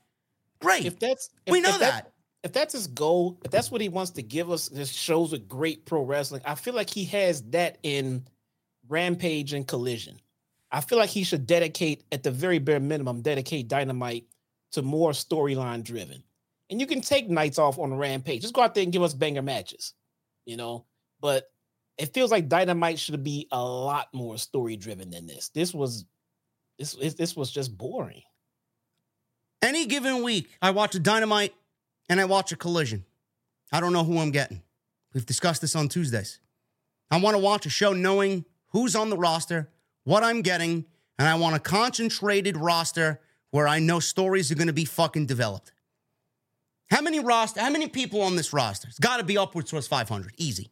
Speaker 1: great.
Speaker 2: If that's
Speaker 1: if, we know that, that.
Speaker 2: If that's his goal, if that's what he wants to give us, this shows with great pro wrestling. I feel like he has that in Rampage and Collision. I feel like he should dedicate, at the very bare minimum, dedicate Dynamite to more storyline driven. And you can take nights off on a rampage. Just go out there and give us banger matches, you know. But it feels like Dynamite should be a lot more story driven than this. This was this this was just boring.
Speaker 1: Any given week, I watch a Dynamite and I watch a Collision. I don't know who I'm getting. We've discussed this on Tuesdays. I want to watch a show knowing who's on the roster, what I'm getting, and I want a concentrated roster where I know stories are going to be fucking developed. How many roster? How many people on this roster? It's got to be upwards towards 500. Easy.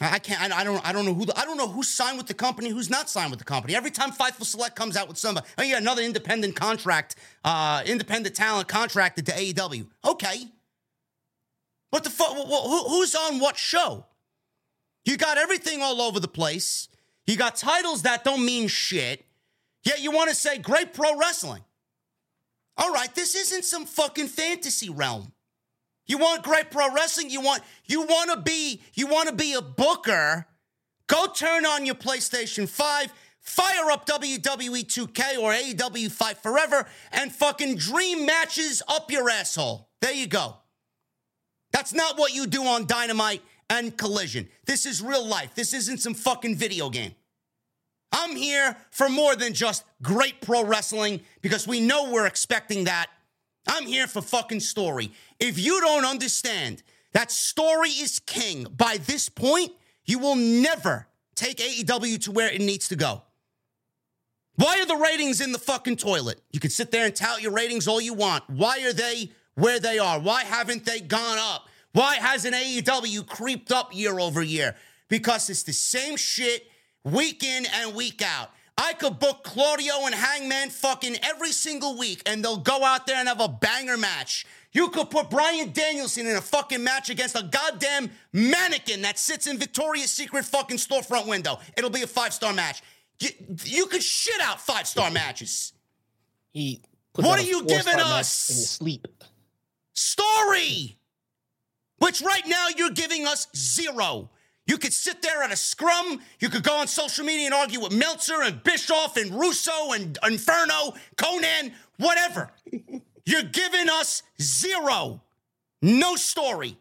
Speaker 1: I can't. I, don't. I don't know who. The, I don't know who's signed with the company, who's not signed with the company. Every time Fightful Select comes out with somebody, oh yeah, another independent contract, uh, independent talent contracted to AEW. Okay, what the fuck? Who, who's on what show? You got everything all over the place. You got titles that don't mean shit. Yet you want to say great pro wrestling. All right, this isn't some fucking fantasy realm. You want great pro wrestling? You want you want to be you want to be a booker? Go turn on your PlayStation 5, Fire up WWE 2K or AEW Fight Forever and fucking dream matches up your asshole. There you go. That's not what you do on Dynamite and Collision. This is real life. This isn't some fucking video game. I'm here for more than just great pro wrestling because we know we're expecting that. I'm here for fucking story. If you don't understand that story is king by this point, you will never take AEW to where it needs to go. Why are the ratings in the fucking toilet? You can sit there and tout your ratings all you want. Why are they where they are? Why haven't they gone up? Why hasn't AEW creeped up year over year? Because it's the same shit week in and week out. I could book Claudio and Hangman fucking every single week and they'll go out there and have a banger match. You could put Bryan Danielson in a fucking match against a goddamn mannequin that sits in Victoria's Secret fucking storefront window. It'll be a five star match. You, you could shit out five star matches.
Speaker 2: He
Speaker 1: what are you giving us?
Speaker 2: In sleep.
Speaker 1: Story, which right now you're giving us zero. You could sit there at a scrum. You could go on social media and argue with Meltzer and Bischoff and Russo and Inferno, Konnan, whatever. You're giving us zero. No story.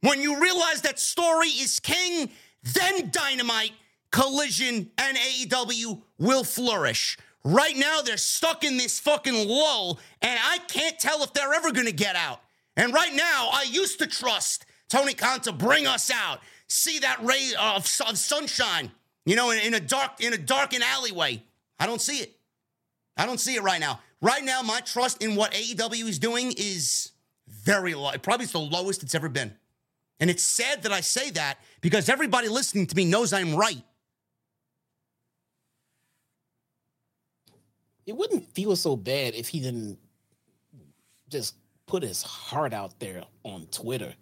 Speaker 1: When you realize that story is king, then Dynamite, Collision, and AEW will flourish. Right now, they're stuck in this fucking lull, and I can't tell if they're ever gonna get out. And right now, I used to trust Tony Khan to bring us out see that ray of, of sunshine, you know, in, in a dark in a darkened alleyway. I don't see it. I don't see it right now. Right now, my trust in what AEW is doing is very low. Probably it's the lowest it's ever been. And it's sad that I say that because everybody listening to me knows I'm right.
Speaker 2: It wouldn't feel so bad if he didn't just put his heart out there on Twitter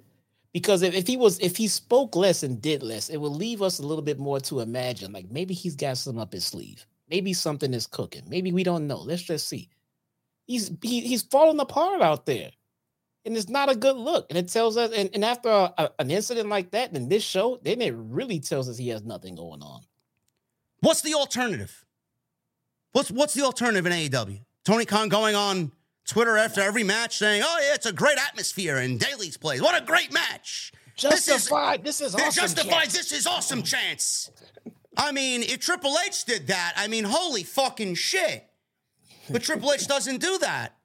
Speaker 2: because if, if he was if he spoke less and did less, it would leave us a little bit more to imagine. Like maybe he's got something up his sleeve. Maybe something is cooking. Maybe we don't know. Let's just see. He's he, he's falling apart out there, and it's not a good look. And it tells us. And, and after a, a, an incident like that, in this show, then it really tells us he has nothing going on.
Speaker 1: What's the alternative? What's what's the alternative in AEW? Tony Khan going on Twitter after every match saying, "Oh yeah, it's a great atmosphere in Daily's place. What a great match!
Speaker 2: Justified. This is, this is awesome.
Speaker 1: Justified. Chance. This is awesome chance." I mean, if Triple H did that, I mean, holy fucking shit! But Triple H doesn't do that.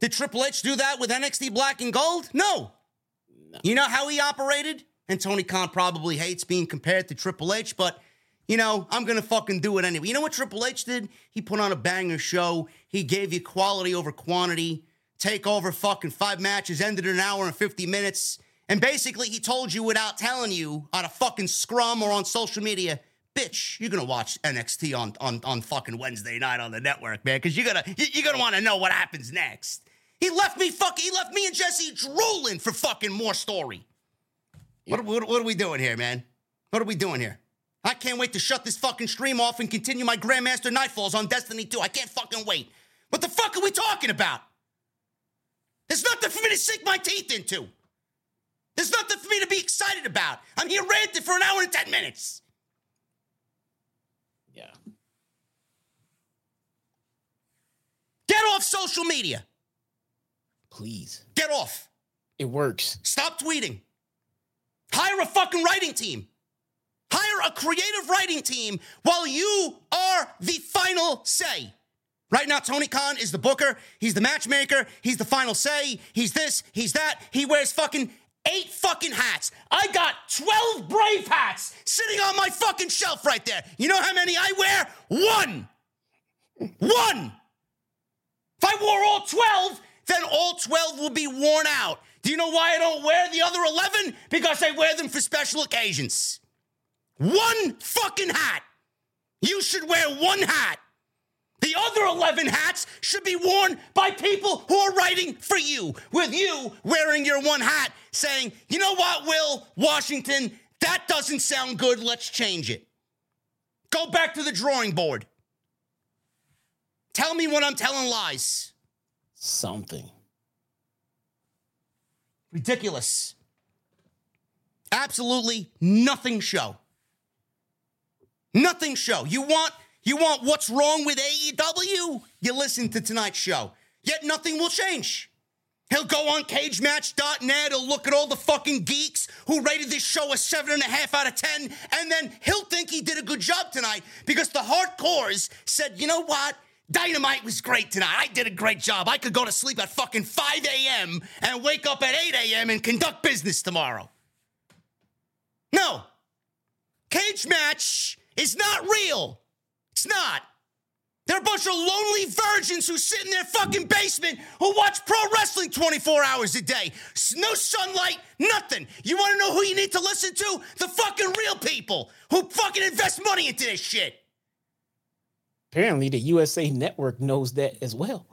Speaker 1: Did Triple H do that with NXT Black and Gold? No. no. You know how he operated? And Tony Khan probably hates being compared to Triple H, but you know, I'm going to fucking do it anyway. You know what Triple H did? He put on a banger show. He gave you quality over quantity. Take over fucking five matches, ended an hour and 50 minutes. And basically, he told you without telling you on a fucking scrum or on social media, bitch, you're gonna watch NXT on on, on fucking Wednesday night on the network, man, because you're gonna you're gonna want to know what happens next. He left me fucking he left me and Jesse drooling for fucking more story. What, what, what are we doing here, man? What are we doing here? I can't wait to shut this fucking stream off and continue my Grandmaster Nightfalls on Destiny 2. I can't fucking wait. What the fuck are we talking about? There's nothing for me to sink my teeth into. There's nothing for me to be excited about. I'm here ranting for an hour and 10 minutes.
Speaker 2: Yeah.
Speaker 1: Get off social media.
Speaker 2: Please.
Speaker 1: Get off.
Speaker 2: It works.
Speaker 1: Stop tweeting. Hire a fucking writing team. Hire a creative writing team while you are the final say. Right now, Tony Khan is the booker. He's the matchmaker. He's the final say. He's this. He's that. He wears fucking eight fucking hats. I got 12 Brave hats sitting on my fucking shelf right there. You know how many I wear? One. One. If I wore all 12, then all 12 will be worn out. Do you know why I don't wear the other 11? Because I wear them for special occasions. One fucking hat. You should wear one hat. The other 11 hats should be worn by people who are writing for you, with you wearing your one hat saying, you know what, Will Washington, that doesn't sound good. Let's change it. Go back to the drawing board. Tell me when I'm telling lies.
Speaker 2: Something.
Speaker 1: Ridiculous. Absolutely nothing show. Nothing show. You want You want what's wrong with AEW? You listen to tonight's show. Yet nothing will change. He'll go on cagematch.net, he'll look at all the fucking geeks who rated this show a seven and a half out of 10, and then he'll think he did a good job tonight because the hardcores said, you know what? Dynamite was great tonight. I did a great job. I could go to sleep at fucking 5 a.m. and wake up at 8 a.m. and conduct business tomorrow. No. Cage match is not real. It's not. They're a bunch of lonely virgins who sit in their fucking basement who watch pro wrestling 24 hours a day. No sunlight, nothing. You want to know who you need to listen to? The fucking real people who fucking invest money into this shit.
Speaker 2: Apparently, the USA Network knows that as well.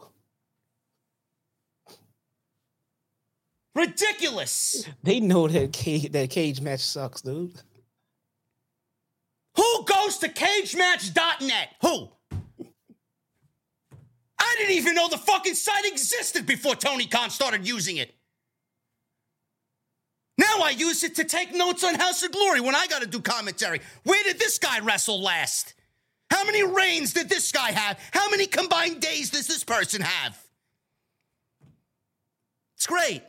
Speaker 1: Ridiculous.
Speaker 2: They know that cage, that cage match sucks, dude.
Speaker 1: Who goes to cagematch.net? Who? I didn't even know the fucking site existed before Tony Khan started using it. Now I use it to take notes on House of Glory when I got to do commentary. Where did this guy wrestle last? How many reigns did this guy have? How many combined days does this person have? It's great.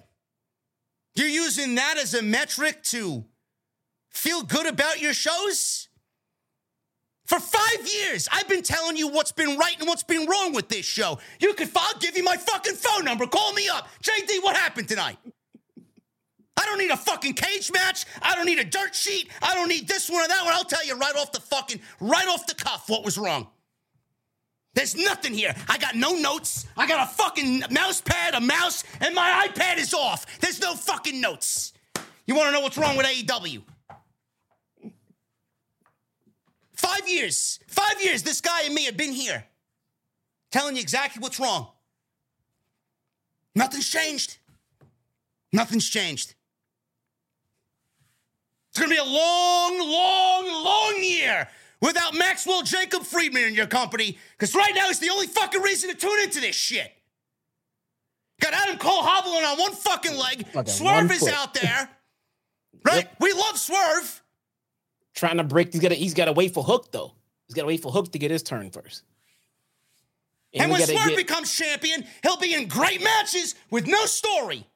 Speaker 1: You're using that as a metric to feel good about your shows? For five years, I've been telling you what's been right and what's been wrong with this show. You can, I'll give you my fucking phone number. Call me up. JD, what happened tonight? I don't need a fucking cage match. I don't need a dirt sheet. I don't need this one or that one. I'll tell you right off the fucking, right off the cuff what was wrong. There's nothing here. I got no notes. I got a fucking mouse pad, a mouse, and my iPad is off. There's no fucking notes. You want to know what's wrong with AEW? Five years. Five years this guy and me have been here telling you exactly what's wrong. Nothing's changed. Nothing's changed. It's going to be a long, long, long year without Maxwell Jacob Friedman in your company because right now it's the only fucking reason to tune into this shit. Got Adam Cole hobbling on one fucking leg.
Speaker 2: Okay,
Speaker 1: Swerve is
Speaker 2: foot.
Speaker 1: out there. Right? We love Swerve.
Speaker 2: Trying to break, he's got to he's got to wait for Hook though. He's got to wait for Hook to get his turn first.
Speaker 1: And,
Speaker 2: we
Speaker 1: when Swerve
Speaker 2: get-
Speaker 1: becomes champion, he'll be in great matches with no story.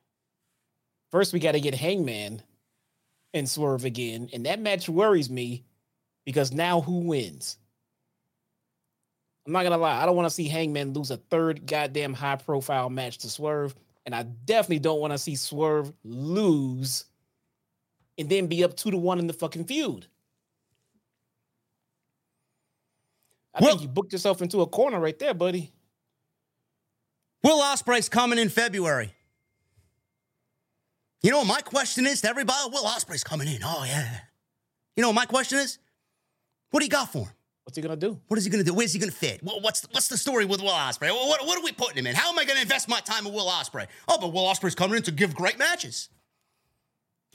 Speaker 2: First, we got to get Hangman and Swerve again, and that match worries me because now who wins? I'm not gonna lie, I don't want to see Hangman lose a third goddamn high profile match to Swerve, and I definitely don't want to see Swerve lose and then be up two to one in the fucking feud. I
Speaker 1: Well-
Speaker 2: think you booked yourself into a corner right there, buddy.
Speaker 1: Will Ospreay's coming in February. You know what my question is to everybody? Will Ospreay's coming in. Oh yeah. You know what my question is? What do you got for him?
Speaker 2: What's he gonna do?
Speaker 1: What is he going to do? Where's he going to fit? What- What's what's the story with Will Ospreay? What, what, what are we putting him in? How am I going to invest my time with Will Ospreay? Oh, but Will Ospreay's coming in to give great matches.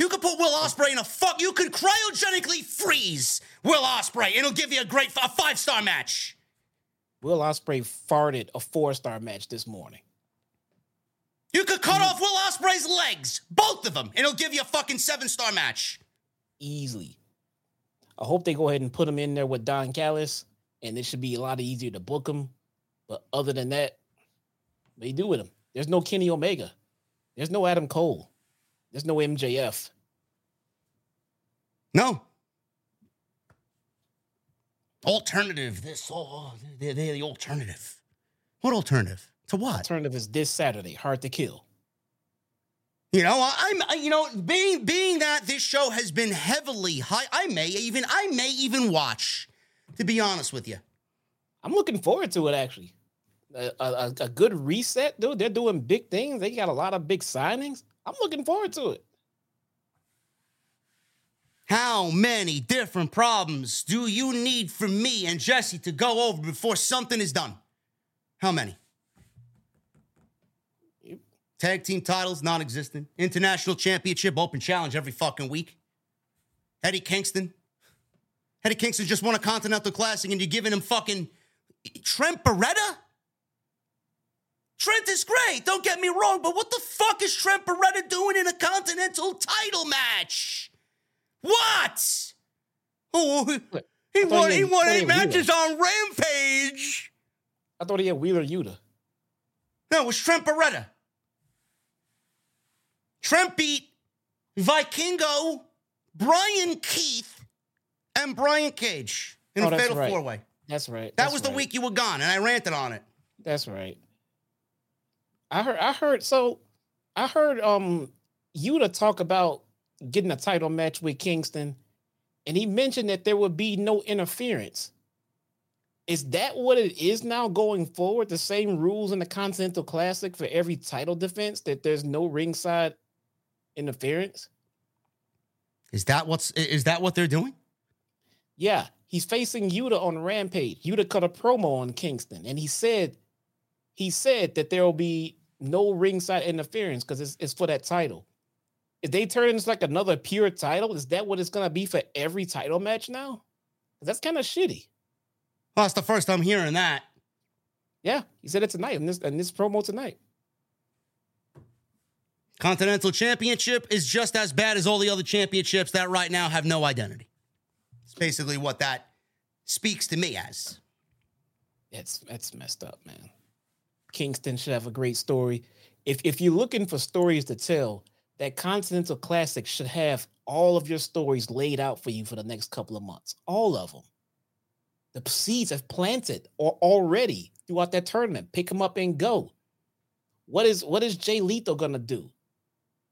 Speaker 1: You could put Will Ospreay in a fuck. You could cryogenically freeze Will Ospreay. and it'll give you a great a five star match.
Speaker 2: Will Ospreay farted a four star match this morning.
Speaker 1: You could cut mm. off Will Ospreay's legs, both of them, and it'll give you a fucking seven star match.
Speaker 2: easily. I hope they go ahead and put him in there with Don Callis, and it should be a lot easier to book him. But other than that, they do with him? There's no Kenny Omega. There's no Adam Cole. There's no MJF.
Speaker 1: No. Alternative. This. Oh, they're, they're the alternative. What alternative? To what?
Speaker 2: Alternative is this Saturday. Hard to kill.
Speaker 1: You know, I'm. You know, being being that this show has been heavily high, I may even I may even watch. To be honest with you,
Speaker 2: I'm looking forward to it actually. A, a, a good reset, dude. They're doing big things. They got a lot of big signings. I'm looking forward to it.
Speaker 1: how many different problems do you need for me and Jesse to go over before something is done? How many? Tag team titles non-existent. International championship open challenge every fucking week. Eddie Kingston. Eddie Kingston just won a Continental Classic and you're giving him fucking Trent Beretta? Trent is great, don't get me wrong, but what the fuck is Trent Beretta doing in a Continental title match? What? Oh, He won.
Speaker 2: he
Speaker 1: He won eight
Speaker 2: had
Speaker 1: matches on Rampage.
Speaker 2: I thought he had Wheeler Yuta.
Speaker 1: No, it was Trent Beretta. Trent beat Vikingo, Bryan Keith, and Brian Cage in
Speaker 2: Oh,
Speaker 1: a fatal
Speaker 2: right.
Speaker 1: four way.
Speaker 2: That's right.
Speaker 1: That
Speaker 2: That's
Speaker 1: was the week you were gone, and I ranted on it.
Speaker 2: That's right. I heard. I heard. So, I heard. Um, Yuta talk about getting a title match with Kingston, and he mentioned that there would be no interference. Is that what it is now going forward? The same rules in the Continental Classic for every title defense that there's no ringside interference.
Speaker 1: Is that what's? Is that what they're doing?
Speaker 2: Yeah, he's facing Yuta on Rampage. Yuta cut a promo on Kingston, and he said, he said that there will be no ringside interference because it's, it's for that title. If they turn into like another pure title, is that what it's gonna be for every title match now? That's kind of shitty.
Speaker 1: Well, it's the first I'm hearing that.
Speaker 2: Yeah, he said it tonight in this in this promo tonight.
Speaker 1: Continental Championship is just as bad as all the other championships that right now have no identity. It's basically what that speaks to me as.
Speaker 2: It's that's messed up, man. Kingston should have a great story. If if you're looking for stories to tell, that Continental Classic should have all of your stories laid out for you for the next couple of months. All of them. The seeds have planted or already throughout that tournament. Pick them up and go. What is what is Jay Lethal gonna do?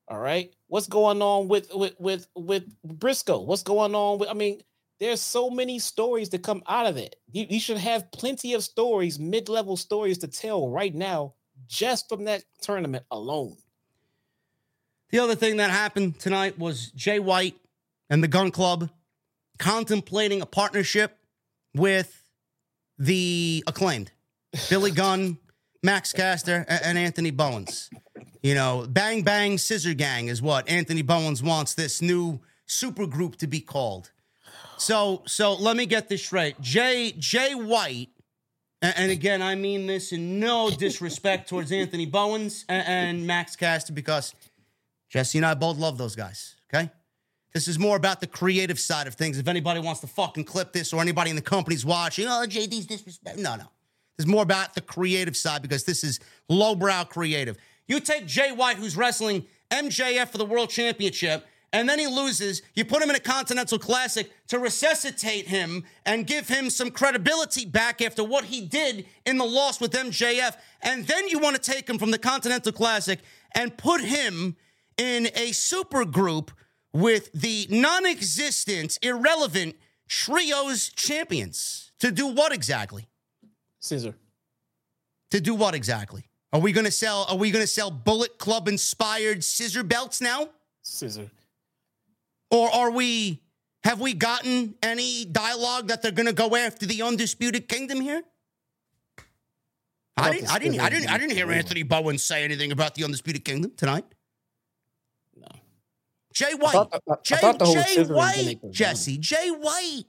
Speaker 2: All right. What's going on with with with with Briscoe? What's going on with? I mean, there's so many stories to come out of it. You, you should have plenty of stories, mid-level stories to tell right now, just from that tournament alone.
Speaker 1: The other thing that happened tonight was Jay White and the Gun Club contemplating a partnership with the acclaimed Billy Gunn, Max Caster, and Anthony Bowens. You know, Bang Bang Scissor Gang is what Anthony Bowens wants this new super group to be called. So, so let me get this straight. Jay Jay White, and again, I mean this in no disrespect towards Anthony Bowens a- and Max Caster because Jesse and I both love those guys. Okay. This is more about the creative side of things. If anybody wants to fucking clip this or anybody in the company's watching, oh, JD's disrespect. No, no. This is more about the creative side because this is lowbrow creative. You take Jay White, who's wrestling MJF for the world championship, and then he loses. You put him in a Continental Classic to resuscitate him and give him some credibility back after what he did in the loss with MJF. And then you want to take him from the Continental Classic and put him in a super group with the non existent, irrelevant Trios champions. To do what exactly?
Speaker 2: Scissor.
Speaker 1: To do what exactly? Are we gonna sell are we gonna sell Bullet Club inspired scissor belts now?
Speaker 2: Scissor.
Speaker 1: Or are we have we gotten any dialogue that they're gonna go after the undisputed kingdom here? I didn't, I didn't, I didn't, I didn't hear Anthony Bowen say anything about the undisputed kingdom tonight.
Speaker 2: No.
Speaker 1: Jay White,
Speaker 2: thought- I- I
Speaker 1: Jay,
Speaker 2: whole
Speaker 1: Jay White, Jesse, Jay White,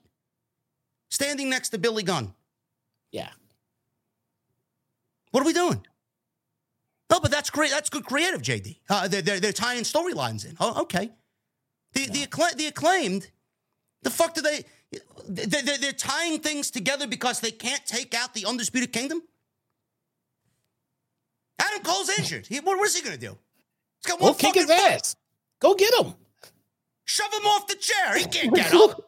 Speaker 1: standing next to Billy Gunn.
Speaker 2: Yeah.
Speaker 1: What are we doing? Oh, but that's great. That's good creative, JD. Uh, they're, they're, they're tying storylines in. Oh, okay. The the, accla- the acclaimed. The fuck do they? they they- they're tying things together because they can't take out the undisputed kingdom. Adam Cole's injured. He, what, what is he going to do? He's got
Speaker 2: Go
Speaker 1: one
Speaker 2: kick his
Speaker 1: foot.
Speaker 2: ass. Go get him.
Speaker 1: Shove him off the chair. He can't get up.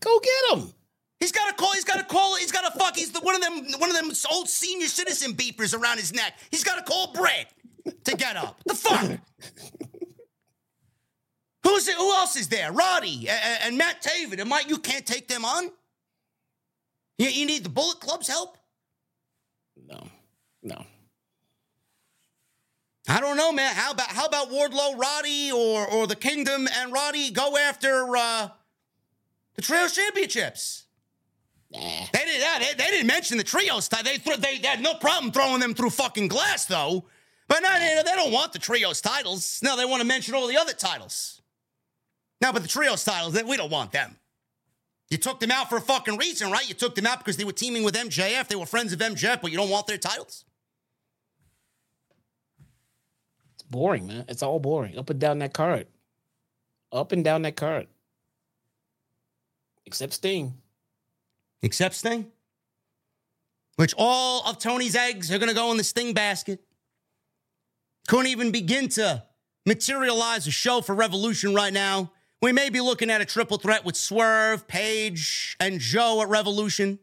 Speaker 2: Go get him.
Speaker 1: He's got to call. He's got to call. He's got to fuck. He's the, one of them. One of them old senior citizen beepers around his neck. He's got to call Brett to get up. The fuck. Who's it? Who else is there? Roddy and, and Matt Taven. And Mike, you can't take them on. You, you need the Bullet Club's help.
Speaker 2: No. No.
Speaker 1: I don't know, man. How about how about Wardlow, Roddy, or or the Kingdom and Roddy go after uh, the Trios Championships?
Speaker 2: Nah.
Speaker 1: They didn't. uh, They, they didn't mention the trios. ti- They thro- they had no problem throwing them through fucking glass though. But no, they, they don't want the trios titles. No, they want to mention all the other titles. No, but the trios titles, we don't want them. You took them out for a fucking reason, right? You took them out because they were teaming with MJF. They were friends of MJF, but you don't want their titles.
Speaker 2: It's boring, man. It's all boring. Up and down that card. Up and down that card. Except Sting.
Speaker 1: except Sting. Which all of Tony's eggs are going to go in the Sting basket. Couldn't even begin to materialize a show for Revolution right now. We may be looking at a triple threat with Swerve, Page, and Joe at Revolution.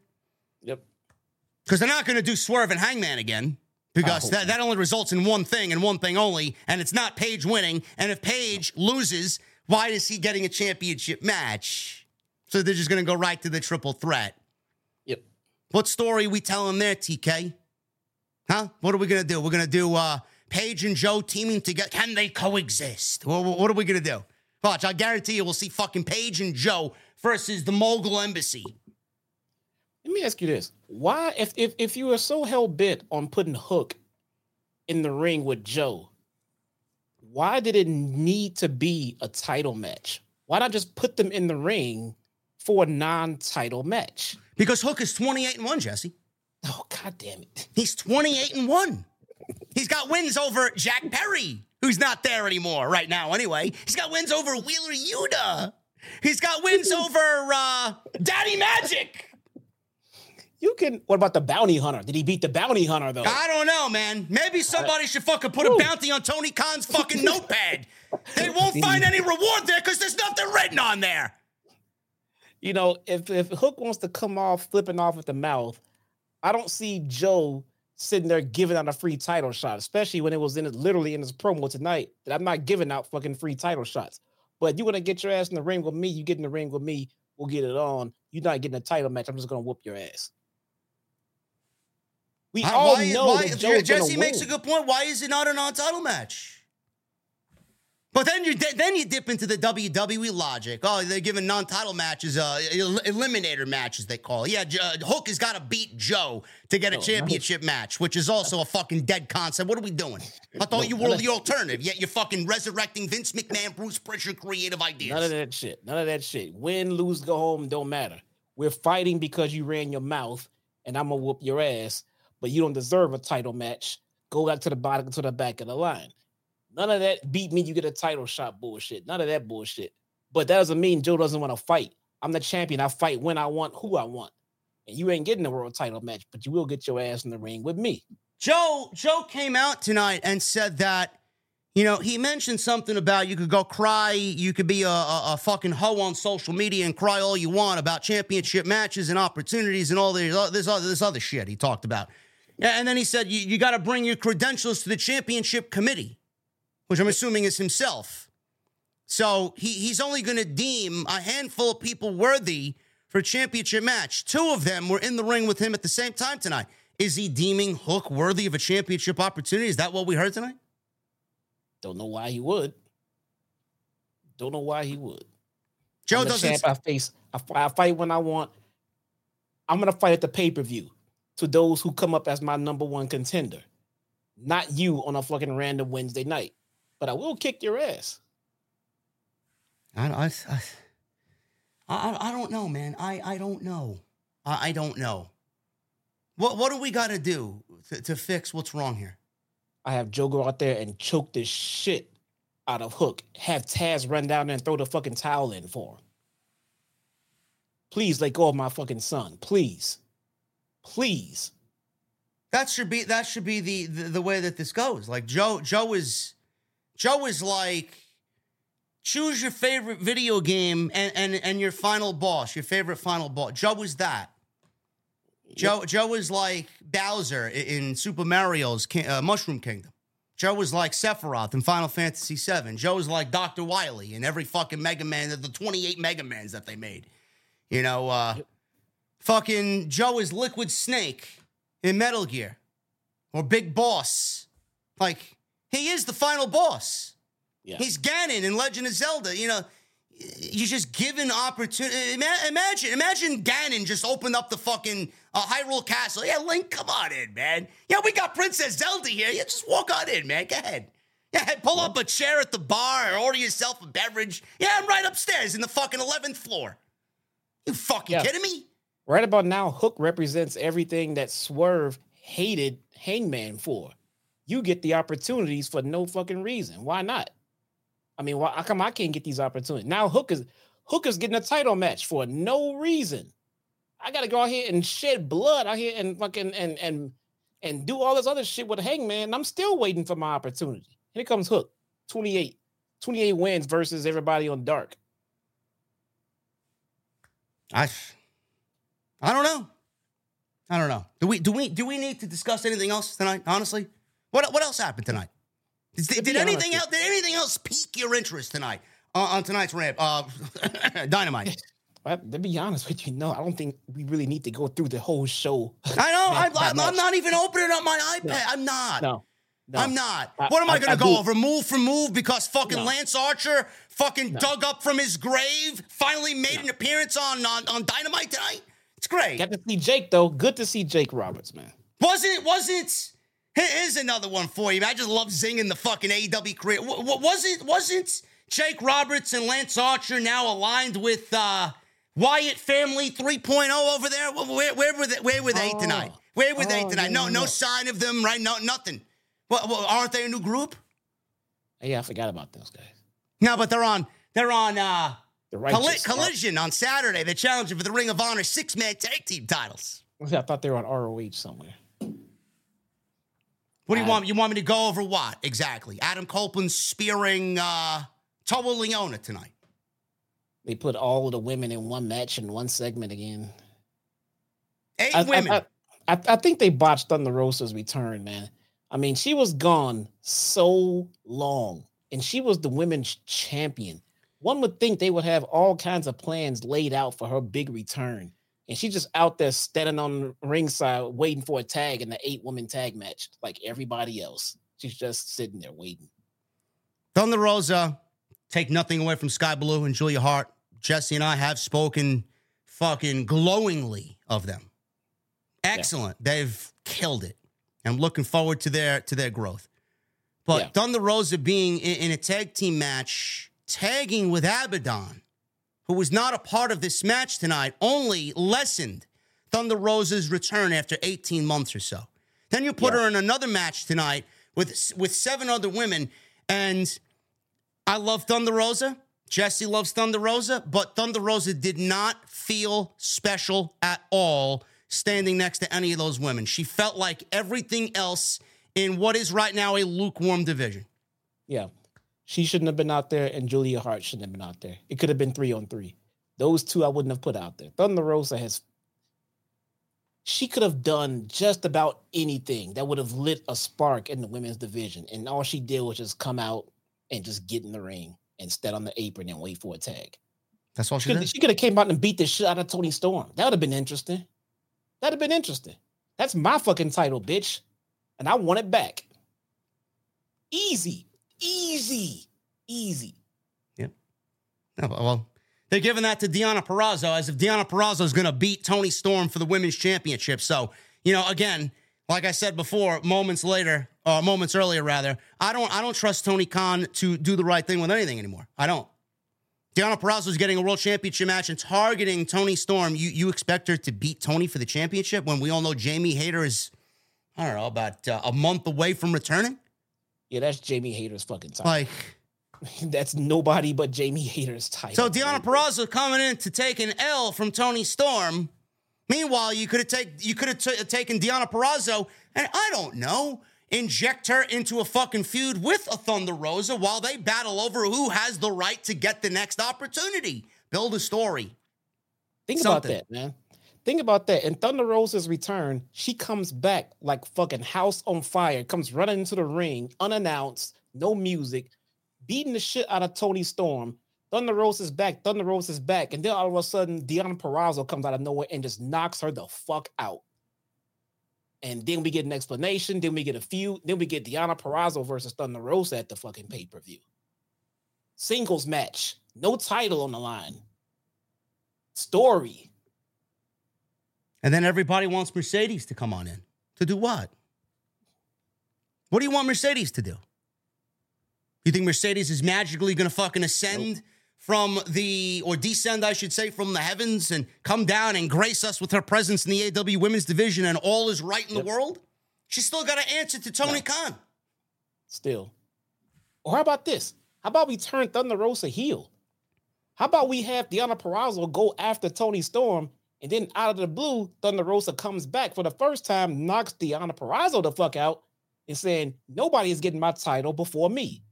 Speaker 2: Yep.
Speaker 1: Because they're not going to do Swerve and Hangman again. Because that, that only results in one thing and one thing only, and it's not Page winning. And if Page loses, why is he getting a championship match? So they're just going to go right to the triple threat.
Speaker 2: Yep.
Speaker 1: What story are we telling there, TK? Huh? What are we going to do? We're going to do uh, Page and Joe teaming together. Can they coexist? What, what are we going to do? Watch, I guarantee you we'll see fucking Page and Joe versus the Mogul Embassy.
Speaker 2: Let me ask you this: Why, if if if you were so hell bent on putting Hook in the ring with Joe, why did it need to be a title match? Why not just put them in the ring for a non-title match?
Speaker 1: Because Hook is 28 and 1, Jesse.
Speaker 2: Oh, god damn it.
Speaker 1: He's 28 and 1. He's got wins over Jack Perry, who's not there anymore right now anyway. He's got wins over Wheeler Yuta. He's got wins over uh, Daddy Magic.
Speaker 2: You can. What about the bounty hunter? Did he beat the bounty hunter though?
Speaker 1: I don't know, man. Maybe somebody should fucking put a bounty on Tony Khan's fucking notepad. They won't find any reward there because there's nothing written on there.
Speaker 2: You know, if if Hook wants to come off flipping off at the mouth, I don't see Joe sitting there giving out a free title shot, especially when it was in literally in his promo tonight. That I'm not giving out fucking free title shots. But you want to get your ass in the ring with me, you get in the ring with me, we'll get it on. You're not getting a title match. I'm just gonna whoop your ass. We all
Speaker 1: why-
Speaker 2: know
Speaker 1: why- Jesse makes
Speaker 2: win.
Speaker 1: a good point. Why is it not a non-title match? But then you then you dip into the WWE logic. Oh, they're giving non-title matches, uh, el- eliminator matches they call. it. Yeah, uh, Hook has got to beat Joe to get a
Speaker 2: No,
Speaker 1: championship match, which is also a fucking dead concept. What are we doing? I thought
Speaker 2: No,
Speaker 1: you were the alternative. Yet you're fucking resurrecting Vince McMahon, Bruce Pritchard creative ideas.
Speaker 2: None of that shit. None of that shit. Win, lose, go home, don't matter. We're fighting because you ran your mouth, and I'm gonna whoop your ass. But you don't deserve a title match. Go back to the bottom to the back of the line. None of that beat me, you get a title shot bullshit. None of that bullshit. But that doesn't mean Joe doesn't want to fight. I'm the champion. I fight when I want, who I want. And you ain't getting the world title match, but you will get your ass in the ring with me.
Speaker 1: Joe Joe came out tonight and said that you know he mentioned something about you could go cry, you could be a, a, a fucking hoe on social media and cry all you want about championship matches and opportunities and all this this other this other shit he talked about. And then he said you, you got to bring your credentials to the championship committee, which I'm assuming is himself. So he, he's only going to deem a handful of people worthy for a championship match. Two of them were in the ring with him at the same time tonight. Is he deeming Hook worthy of a championship opportunity? Is that what we heard tonight?
Speaker 2: Don't know why he would. Don't know why he would.
Speaker 1: Joe doesn't.
Speaker 2: champ. I face. I, I fight when I want. I'm gonna fight at the pay per view to those who come up as my number one contender, not you on a fucking random Wednesday night. But I will kick your ass.
Speaker 1: I, I, I, I, I don't know, man. I, I don't know. I, I don't know. What what do we got to do to, to fix what's wrong here?
Speaker 2: I have Joe go out there and choke this shit out of Hook. Have Taz run down there and throw the fucking towel in for him. Please let go of my fucking son. Please, please.
Speaker 1: That should be that should be the, the the way that this goes. Like Joe Joe is Joe is like choose your favorite video game and and and your final boss, your favorite final boss. Joe is that. Joe Joe is like Bowser in Super Mario's uh, Mushroom Kingdom. Joe was like Sephiroth in Final Fantasy VII. Joe was like Dr. Wily in every fucking Mega Man, the 28 Mega Mans that they made. You know, uh, fucking Joe is Liquid Snake in Metal Gear or Big Boss. Like, he is the final boss.
Speaker 2: Yeah.
Speaker 1: He's Ganon in Legend of Zelda. You know, you just given opportunity. Imagine, imagine Ganon just opened up the fucking uh, Hyrule Castle. Yeah, Link, come on in, man. Yeah, we got Princess Zelda here. Yeah, just walk on in, man. Go ahead. Yeah, pull up a chair at the bar or order yourself a beverage. Yeah, I'm right upstairs in the fucking 11th floor. You fucking
Speaker 2: Yeah.
Speaker 1: kidding me?
Speaker 2: Right about now, Hook represents everything that Swerve hated Hangman for. You get the opportunities for no fucking reason. Why not? I mean, why how come I can't get these opportunities? Now Hook is Hook is getting a title match for no reason. I gotta go out here and shed blood out here and fucking and and and do all this other shit with Hangman. I'm still waiting for my opportunity. Here comes Hook, 28, 28 wins versus everybody on Dark.
Speaker 1: I, I don't know. I don't know. Do we do we do we need to discuss anything else tonight? Honestly, what what else happened tonight? Did, did anything else? Did anything else pique your interest tonight uh, on tonight's ramp? Uh, Dynamite.
Speaker 2: to be honest with you, no, I don't think we really need to go through the whole show.
Speaker 1: I know. I, am not even opening up my iPad. No. I'm not.
Speaker 2: No. No.
Speaker 1: I'm not. I, what am I, I going to go do. over move for move because fucking no. Lance Archer fucking no. dug up from his grave, finally made an appearance on, on on Dynamite tonight? It's great.
Speaker 2: Got to see Jake though. Good to see Jake Roberts, man.
Speaker 1: Wasn't it? Wasn't Here's another one for you. I just love zinging the fucking AEW career. What wasn't wasn't Jake Roberts and Lance Archer now aligned with uh, Wyatt Family 3.0 over there? Where, where were they? Where were they oh. tonight? Where were they oh, tonight? No, no sign of them. Right? No, nothing. Well, well, aren't they a new group?
Speaker 2: Yeah, I forgot about those guys.
Speaker 1: No, but they're on. They're on. uh the Colli- Collision on Saturday. They're challenging for the Ring of Honor six man tag team titles.
Speaker 2: I thought they were on ROH somewhere.
Speaker 1: What do you want? You want me to go over what exactly? Adam Copeland spearing uh, Toa Liona tonight.
Speaker 2: They put all of the women in one match in one segment again.
Speaker 1: Eight I, women.
Speaker 2: I, I, I, think they botched Thunder Rosa's return, man. I mean, she was gone so long, and she was the women's champion. One would think they would have all kinds of plans laid out for her big return and she's just out there standing on the ringside waiting for a tag in the eight woman tag match, like everybody else. She's just sitting there waiting.
Speaker 1: Thunder Rosa, take nothing away from Skye Blue and Julia Hart. Jesse and I have spoken fucking glowingly of them. Excellent. Yeah. They've killed it. I'm looking forward to their to their growth. But yeah. Thunder Rosa being in, in a tag team match, tagging with Abaddon who was not a part of this match tonight, only lessened Thunder Rosa's return after 18 months or so. Then you put yeah. her in another match tonight with with seven other women, and I love Thunder Rosa. Jesse loves Thunder Rosa, but Thunder Rosa did not feel special at all standing next to any of those women. She felt like everything else in what is right now a lukewarm division.
Speaker 2: Yeah. She shouldn't have been out there, and Julia Hart shouldn't have been out there. It could have been three on three. Those two I wouldn't have put out there. Thunder Rosa has. She could have done just about anything that would have lit a spark in the women's division, and all she did was just come out and just get in the ring and stand on the apron and wait for a tag.
Speaker 1: That's all she, she
Speaker 2: did. She could have came out and beat the shit out of Toni Storm. That would have been interesting. That'd have been interesting. That's my fucking title, bitch, and I want it back. Easy. Easy. Easy.
Speaker 1: Yep. Yeah, well, they're giving that to Deonna Purrazzo as if Deonna Purrazzo is going to beat Toni Storm for the women's championship. So, you know, again, like I said before, moments later, uh, moments earlier rather, I don't, I don't trust Tony Khan to do the right thing with anything anymore. I don't. Deonna Purrazzo is getting a world championship match and targeting Toni Storm. You, you expect her to beat Toni for the championship when we all know Jamie Hayter is, I don't know, about uh, a month away from returning?
Speaker 2: Yeah, that's Jamie Hayter's fucking time.
Speaker 1: Like,
Speaker 2: that's nobody but Jamie Hayter's title.
Speaker 1: So Deonna Purrazzo coming in to take an L from Toni Storm. Meanwhile, you could have take you could have t- taken Deonna Purrazzo and I don't know, inject her into a fucking feud with a Thunder Rosa while they battle over who has the right to get the next opportunity. Build a story.
Speaker 2: Think Something. about that, man. Think about that. In Thunder Rosa's return, she comes back like fucking house on fire, comes running into the ring unannounced, no music, beating the shit out of Toni Storm. Thunder Rosa is back. Thunder Rosa is back. And then all of a sudden, Deonna Purrazzo comes out of nowhere and just knocks her the fuck out. And then we get an explanation. Then we get a feud. Then we get Deonna Purrazzo versus Thunder Rosa at the fucking pay per view. Singles match. No title on the line. Story.
Speaker 1: And then everybody wants Mercedes to come on in. To do what? What do you want Mercedes to do? You think Mercedes is magically going to fucking ascend nope. from the, or descend, I should say, from the heavens and come down and grace us with her presence in the AW women's division and all is right in yep. the world? She's still got to answer to Tony no. Khan.
Speaker 2: Still. Or how about this? How about we turn Thunder Rosa heel? How about we have Deonna Purrazzo go after Toni Storm And then out of the blue, Thunder Rosa comes back for the first time, knocks Deonna Purrazzo the fuck out, and saying, Nobody is getting my title before me.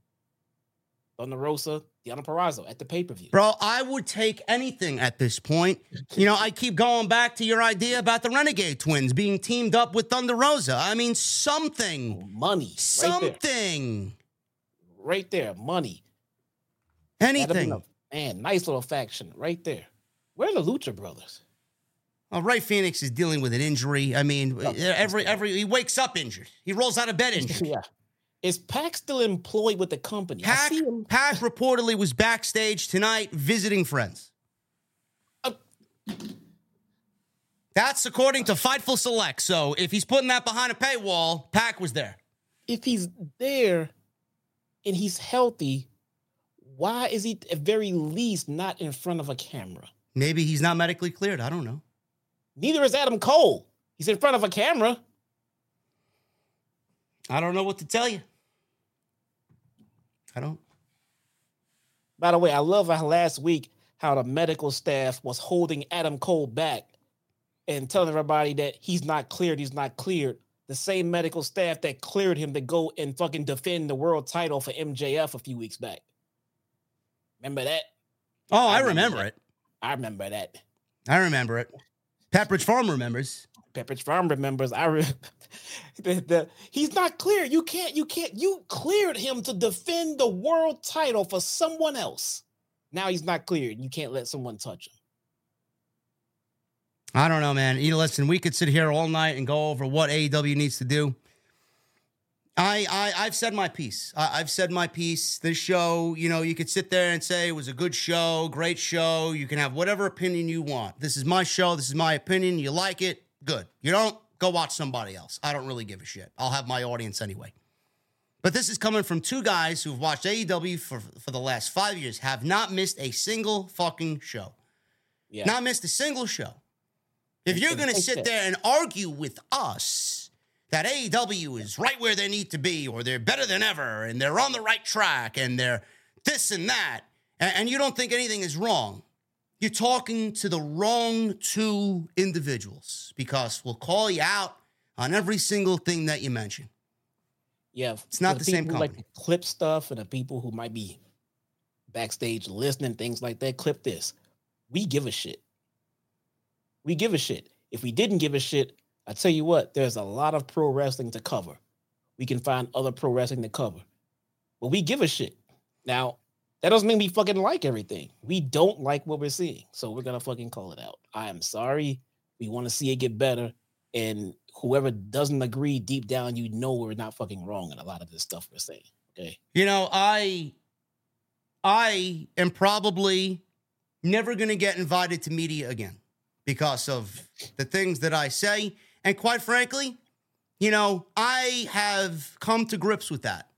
Speaker 2: Thunder Rosa, Deonna Purrazzo at the pay per view.
Speaker 1: Bro, I would take anything at this point. You know, I keep going back to your idea about the Renegade twins being teamed up with Thunder Rosa. I mean, something.
Speaker 2: Oh, money. Right
Speaker 1: something.
Speaker 2: There. Right there. Money.
Speaker 1: Anything.
Speaker 2: A, man, nice little faction right there. Where are the Lucha Brothers?
Speaker 1: Well, Rey Fenix is dealing with an injury. I mean, oh, every every he wakes up injured. He rolls out of bed injured.
Speaker 2: yeah. Is Pac still employed with the company?
Speaker 1: Pac, Pac reportedly was backstage tonight visiting friends. Uh, That's according to Fightful Select. So if he's putting that behind a paywall, Pac was there.
Speaker 2: If he's there and he's healthy, why is he at very least not in front of a camera?
Speaker 1: Maybe he's not medically cleared. I don't know.
Speaker 2: Neither is Adam Cole. He's in front of a camera.
Speaker 1: I don't know what to tell you. I don't.
Speaker 2: By the way, I love how last week how the medical staff was holding Adam Cole back and telling everybody that he's not cleared, he's not cleared. The same medical staff that cleared him to go and fucking defend the world title for MJF a few weeks back. Remember that?
Speaker 1: Oh, I, I remember, remember it.
Speaker 2: I remember that.
Speaker 1: I remember it. Pepperidge Farm remembers.
Speaker 2: Pepperidge Farm remembers. I re- the, the, he's not clear. You can't. You can't. You cleared him to defend the world title for someone else. Now he's not cleared. You can't let someone touch him.
Speaker 1: I don't know, man. You know, listen, we could sit here all night and go over what AEW needs to do. I, I I've said my piece. I, have said my piece. This show, you know, you could sit there and say it was a good show, great show. You can have whatever opinion you want. This is my show. This is my opinion. You like it, good. You don't, go watch somebody else. I don't really give a shit. I'll have my audience anyway. But this is coming from two guys who've watched AEW for, for the last five years, have not missed a single fucking show. Yeah. Not missed a single show. If you're going to sit there and argue with us that AEW is right where they need to be, or they're better than ever, and they're on the right track, and they're this and that, and, and you don't think anything is wrong, you're talking to the wrong two individuals because we'll call you out on every single thing that you mention.
Speaker 2: Yeah,
Speaker 1: it's not the, the same company.
Speaker 2: Like clip stuff, and the people who might be backstage listening, things like that. Clip this. We give a shit. We give a shit. If we didn't give a shit, I tell you what, there's a lot of pro wrestling to cover. We can find other pro wrestling to cover. But we give a shit. Now, that doesn't mean we fucking like everything. We don't like what we're seeing. So we're gonna fucking call it out. I am sorry. We want to see it get better. And whoever doesn't agree deep down, you know we're not fucking wrong in a lot of this stuff we're saying. Okay.
Speaker 1: You know, I I am probably never gonna get invited to media again because of the things that I say and quite frankly, you know, I have come to grips with that.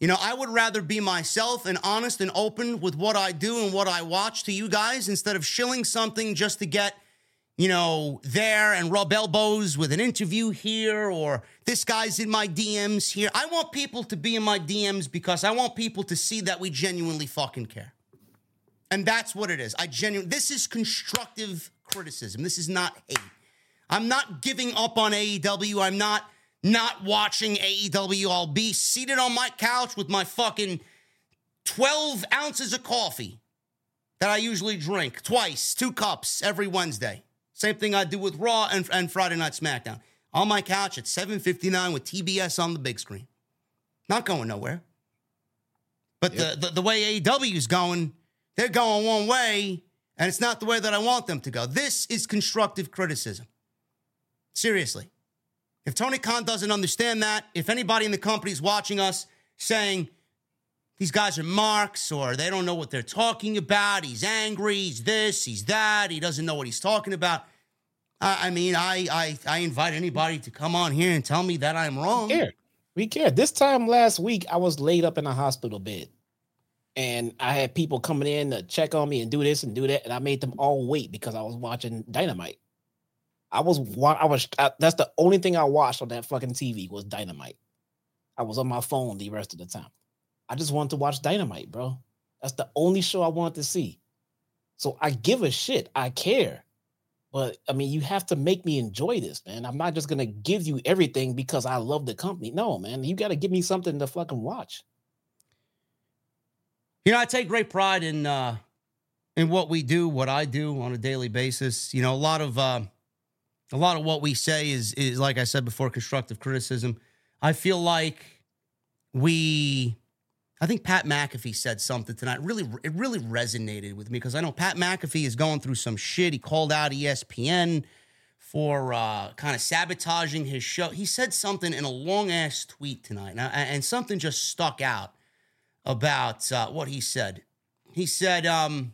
Speaker 1: You know, I would rather be myself and honest and open with what I do and what I watch to you guys instead of shilling something just to get, you know, there and rub elbows with an interview here or this guy's in my DMs here. I want people to be in my DMs because I want people to see that we genuinely fucking care. And that's what it is. I genuinely, this is constructive criticism. This is not hate. I'm not giving up on AEW. I'm not not watching AEW. I'll be seated on my couch with my fucking 12 ounces of coffee that I usually drink twice, two cups every Wednesday. Same thing I do with Raw and, and Friday Night SmackDown. On my couch at 7:59 with TBS on the big screen. Not going nowhere. But yep. the, the the way AEW is going, they're going one way, and it's not the way that I want them to go. This is constructive criticism. Seriously. If Tony Khan doesn't understand that, if anybody in the company is watching us saying these guys are marks or they don't know what they're talking about, he's angry, he's this, he's that, he doesn't know what he's talking about. I, I mean, I, I I invite anybody to come on here and tell me that I'm wrong.
Speaker 2: We care. We care. This time last week, I was laid up in a hospital bed. And I had people coming in to check on me and do this and do that. And I made them all wait because I was watching Dynamite. I was I was I, that's the only thing I watched on that fucking TV was Dynamite. I was on my phone the rest of the time. I just wanted to watch Dynamite, bro. That's the only show I wanted to see. So I give a shit. I care. But I mean, you have to make me enjoy this, man. I'm not just gonna give you everything because I love the company. No, man, you got to give me something to fucking watch.
Speaker 1: You know, I take great pride in uh in what we do, what I do on a daily basis. You know, a lot of uh, a lot of what we say is is like I said before, constructive criticism. I feel like we I think Pat McAfee said something tonight. Really, it really resonated with me because I know Pat McAfee is going through some shit. He called out ESPN for uh, kind of sabotaging his show. He said something in a long ass tweet tonight, and, and, something just stuck out about uh, what he said. He said, um,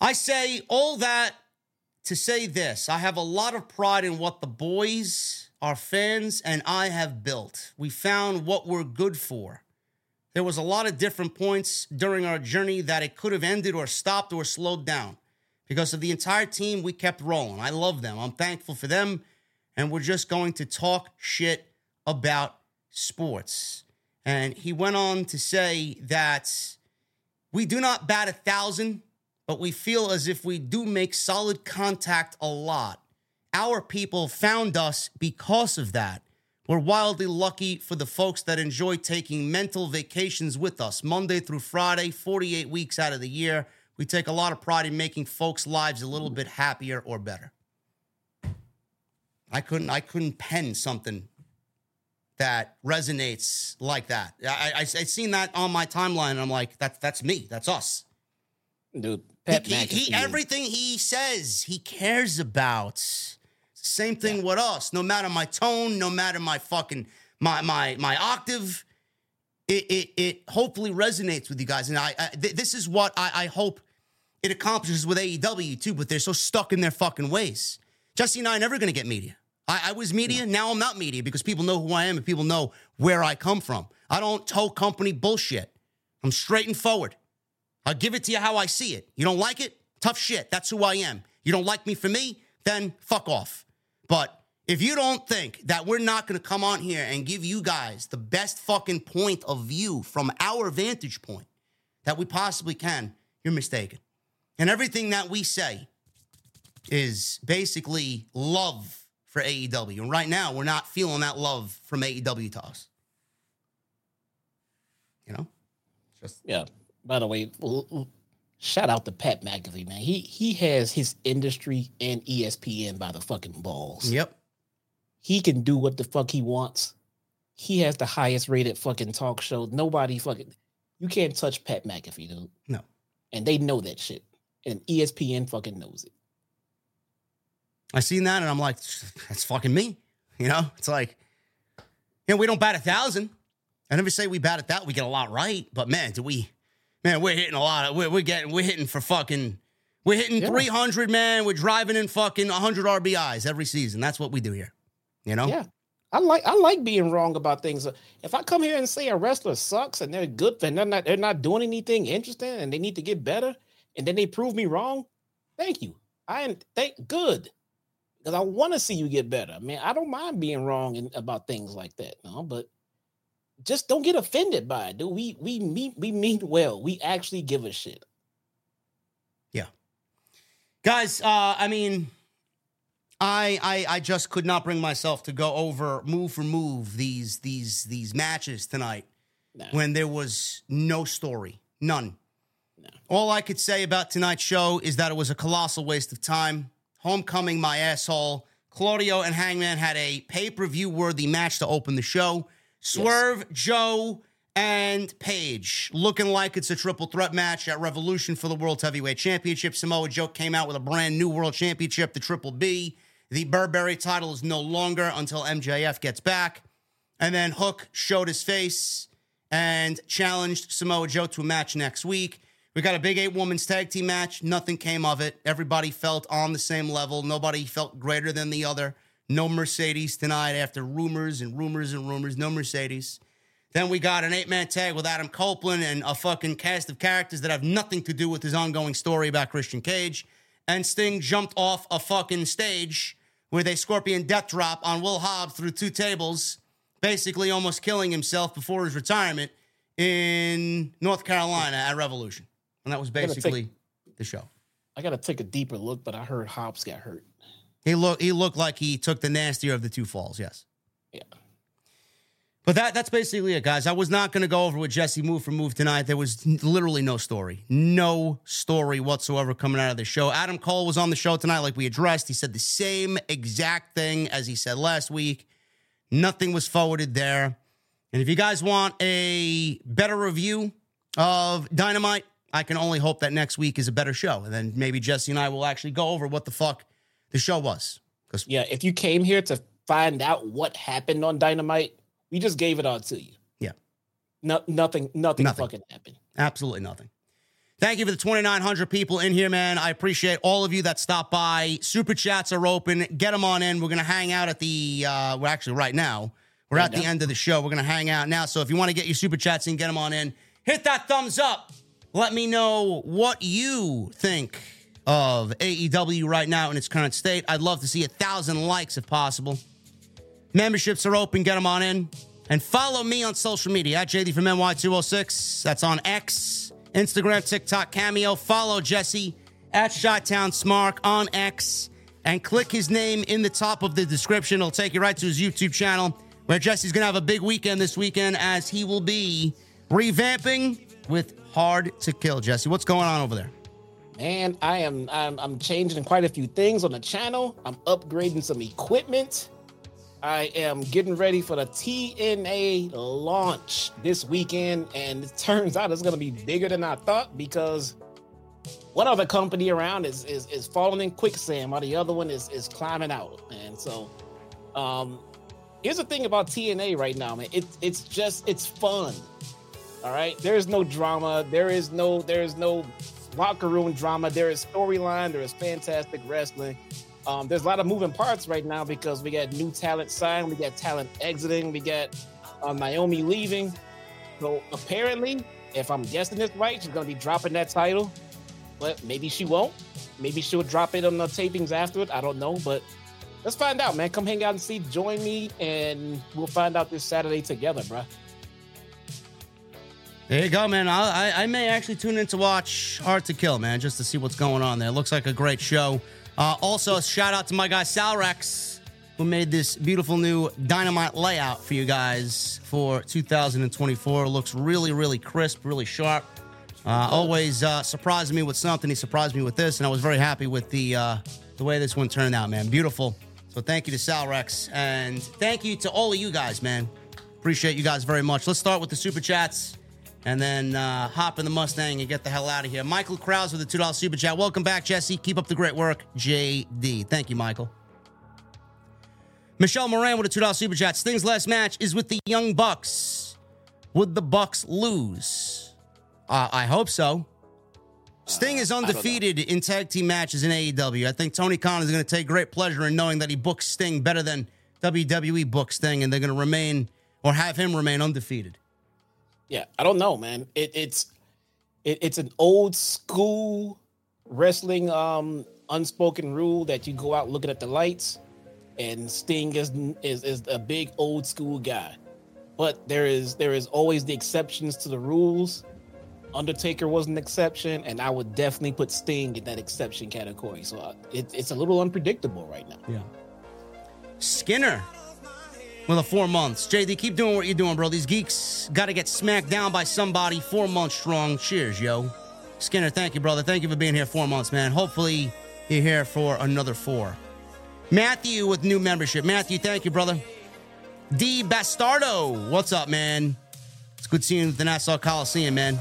Speaker 1: "I say all that to say this. I have a lot of pride in what the boys." our fans and I have built. We found what we're good for. There was a lot of different points during our journey that it could have ended or stopped or slowed down. Because of the entire team, we kept rolling. I love them. I'm thankful for them. And we're just going to talk shit about sports. And he went on to say that we do not bat a thousand, but we feel as if we do make solid contact a lot. Our people found us because of that. We're wildly lucky for the folks that enjoy taking mental vacations with us Monday through Friday, 48 weeks out of the year. We take a lot of pride in making folks' lives a little bit happier or better. I couldn't I couldn't pen something that resonates like that. I, I, I seen that on my timeline and I'm like, that's that's me. That's us.
Speaker 2: Dude,
Speaker 1: Pat he, he, he everything he says, he cares about. Same thing yeah. with us. No matter my tone, no matter my fucking my my my octave, it it, it hopefully resonates with you guys. And I, I th- this is what I, I hope it accomplishes with AEW too. But they're so stuck in their fucking ways. Jesse and I are never going to get media. I, I, was media. Now I'm not media because people know who I am and people know where I come from. I don't toe company bullshit. I'm straight and forward. I'll give it to you how I see it. You don't like it? Tough shit. That's who I am. You don't like me for me? Then fuck off. But if you don't think that we're not going to come on here and give you guys the best fucking point of view from our vantage point that we possibly can, you're mistaken. And everything that we say is basically love for AEW. And right now, we're not feeling that love from AEW to us. You know?
Speaker 2: Just yeah. By the way, shout out to Pat McAfee, man. He he has his industry and ESPN by the fucking balls.
Speaker 1: Yep.
Speaker 2: He can do what the fuck he wants. He has the highest rated fucking talk show. Nobody fucking you can't touch Pat McAfee, dude.
Speaker 1: No.
Speaker 2: And they know that shit. And ESPN fucking knows it.
Speaker 1: I seen that and I'm like, that's fucking me. You know, it's like, you know, we don't bat a thousand. I never say we bat at that. We get a lot right. But man, do we man, we're hitting a lot of we're, we're getting we're hitting for fucking we're hitting yeah. 300 man. We're driving in fucking 100 rbis every season. That's what we do here you know?
Speaker 2: Yeah. I like i like being wrong about things. If i come here and say a wrestler sucks and they're good and they're not they're not doing anything interesting and they need to get better and then they prove me wrong thank you. I am thank good. Because i want to see you get better. Man i don't mind being wrong in, about things like that no but just don't get offended by it, dude. We we mean we mean well. We actually give a shit.
Speaker 1: Yeah. Guys, uh, I mean, I I I just could not bring myself to go over move for move these these these matches tonight when there was no story. None. No. All I could say about tonight's show is that it was a colossal waste of time. Homecoming, my asshole. Claudio and Hangman had a pay per view worthy match to open the show. Swerve, yes. Joe, and Page looking like it's a triple threat match at Revolution for the World Heavyweight Championship. Samoa Joe came out with a brand new World Championship, the Triple B. The Burberry title is no longer until MJF gets back. And then Hook showed his face and challenged Samoa Joe to a match next week. We got a big eight women's tag team match. Nothing came of it. Everybody felt on the same level. Nobody felt greater than the other. No Mercedes tonight after rumors and rumors and rumors. No Mercedes. Then we got an eight man tag with Adam Copeland and a fucking cast of characters that have nothing to do with his ongoing story about Christian Cage. And Sting jumped off a fucking stage with a scorpion death drop on Will Hobbs through two tables, basically almost killing himself before his retirement in North Carolina at Revolution. And that was basically the show.
Speaker 2: I gotta take a deeper look, but I heard Hobbs got hurt.
Speaker 1: He looked he looked like he took the nastier of the two falls. Yes.
Speaker 2: Yeah.
Speaker 1: But that that's basically it, guys. I was not going to go over with Jesse move for move tonight. There was literally no story, no story whatsoever coming out of the show. Adam Cole was on the show tonight, like we addressed. He said the same exact thing as he said last week. Nothing was forwarded there. And if you guys want a better review of Dynamite, I can only hope that next week is a better show, and then maybe Jesse and I will actually go over what the fuck the show was. Because
Speaker 2: Yeah, if you came here to find out what happened on Dynamite, we just gave it all to you.
Speaker 1: Yeah.
Speaker 2: No, nothing, nothing,
Speaker 1: Nothing.
Speaker 2: fucking happened.
Speaker 1: Absolutely nothing. Thank you for the 2,900 people in here, man. I appreciate all of you that stopped by. Super chats are open. Get them on in. We're going to hang out at the, uh, we're actually right now. We're
Speaker 2: Right
Speaker 1: at the end of the show. We're going to hang out now. So if you want to get your super chats in, get them on in. Hit that thumbs up. Let me know what you think of AEW right now in its current state. I'd love to see a thousand likes if possible. Memberships are open. Get them on in. And follow me on social media at JD from NY206. That's on X, Instagram, TikTok, Cameo. Follow Jesse at Chi-Town Smark on X and click his name in the top of the description. It'll take you right to his YouTube channel where Jesse's going to have a big weekend this weekend as he will be revamping with Hard to Kill. Jesse, what's going on over there?
Speaker 2: Man, I am I'm, I'm changing quite a few things on the channel. I'm upgrading some equipment. I am getting ready for the TNA launch this weekend, and it turns out it's gonna be bigger than I thought because one other company around is is, is falling in quicksand while the other one is is climbing out. And so um here's the thing about TNA right now, man. It, it's just it's fun. All right. There is no drama. There is no there is no locker room drama. There is storyline. There is fantastic wrestling. Um, there's a lot of moving parts right now because we got new talent signed, we got talent exiting, we got uh, Naomi leaving. So apparently, if I'm guessing this right, she's gonna be dropping that title, but maybe she won't. Maybe she'll drop it on the tapings afterward. I don't know, but let's find out, man. Come hang out and see. Join me, and we'll find out this Saturday together, bruh.
Speaker 1: There you go, man. I, I, I may actually tune in to watch Hard to Kill, man, just to see what's going on there. Looks like a great show. Uh, also, shout out to my guy Sal Rex, who made this beautiful new dynamite layout for you guys for 2024. Looks really, really crisp, really sharp. Uh, always uh, surprised me with something. He surprised me with this, and I was very happy with the uh, the way this one turned out, man. Beautiful. So thank you to Sal Rex, and thank you to all of you guys, man. Appreciate you guys very much. Let's start with the super chats and then uh, hop in the Mustang and get the hell out of here. Michael Krause with a two dollar super chat. Welcome back, Jesse. Keep up the great work, JD. Thank you, Michael. Michelle Moran with a two dollar super chat. Sting's last match is with the Young Bucks. Would the Bucks lose? Uh, I hope so. Sting is undefeated in tag team matches in AEW. I think Tony Khan is going to take great pleasure in knowing that he books Sting better than WWE books Sting, and they're going to remain or have him remain undefeated.
Speaker 2: Yeah, I don't know, man. It, it's it, it's an old school wrestling um unspoken rule that you go out looking at the lights, and Sting is is is a big old school guy. But there is there is always the exceptions to the rules. Undertaker was an exception, and I would definitely put Sting in that exception category. So uh, it, it's a little unpredictable right now.
Speaker 1: Yeah. Skinner with a four months. JD, keep doing what you're doing, bro. These geeks got to get smacked down by somebody four months strong. Cheers, yo. Skinner, thank you, brother. Thank you for being here four months, man. Hopefully, you're here for another four. Matthew with new membership. Matthew, thank you, brother. D Bastardo, what's up, man? It's good seeing the Nassau Coliseum, man.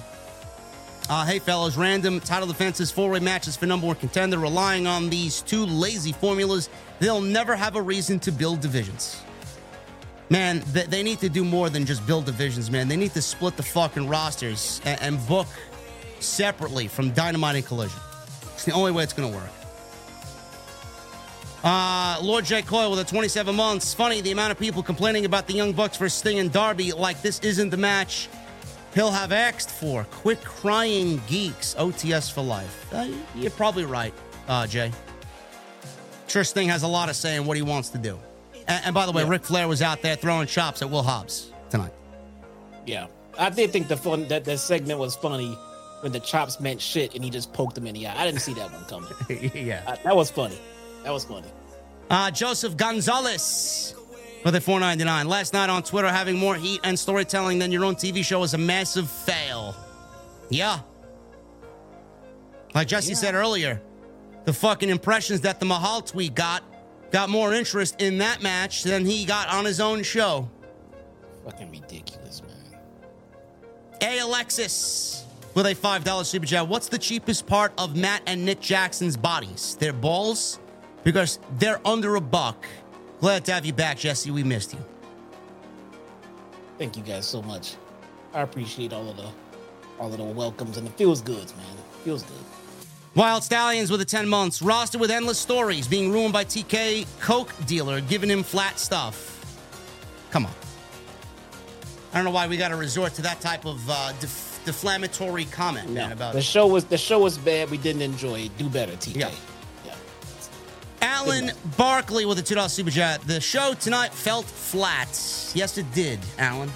Speaker 1: Uh, hey, fellas, random title defenses, four way matches for number one contender, relying on these two lazy formulas. They'll never have a reason to build divisions. Man, they, they need to do more than just build divisions, man. They need to split the fucking rosters and, and book separately from Dynamite and Collision. It's the only way it's going to work. Uh, Lord J. Coyle with a 27 months. Funny the amount of people complaining about the Young Bucks versus Sting and Darby like this isn't the match he'll have asked for. Quit crying geeks. OTS for life. Uh, you're probably right, uh, Jay. Sure, Sting has a lot of say in what he wants to do. And, and by the way,
Speaker 2: Yeah.
Speaker 1: Ric Flair was out there throwing chops at Will Hobbs tonight.
Speaker 2: Yeah, I did think the fun that that segment was funny when the chops meant shit and he just poked him in the eye. I didn't see that one coming.
Speaker 1: yeah.
Speaker 2: Uh, that was funny. That was funny.
Speaker 1: Uh, Joseph Gonzalez for the 499. Last night on Twitter, having more heat and storytelling than your own TV show is a massive fail. Yeah. Like Jesse
Speaker 2: Yeah.
Speaker 1: said earlier, the fucking impressions that the Mahal tweet got got more interest in that match than he got on his own show.
Speaker 2: Fucking ridiculous, man.
Speaker 1: A Alexis with a $5 super chat. What's the cheapest part of Matt and Nick Jackson's bodies? Their balls? Because they're under a buck. Glad to have you back, Jesse. We missed you.
Speaker 2: Thank you guys so much. I appreciate all of the all of the welcomes and it feels good, man. It feels good.
Speaker 1: Wild Stallions with a 10 months. Roster with endless stories. Being ruined by TK Coke dealer giving him flat stuff. Come on. I don't know why we got to resort to that type of uh, def- deflammatory comment, man, about
Speaker 2: the show was the show was bad. We didn't enjoy it. Do better, TK.
Speaker 1: Yeah.
Speaker 2: yeah.
Speaker 1: Alan Barkley with a $2 super chat. The show tonight felt flat. Yes, it did, Alan.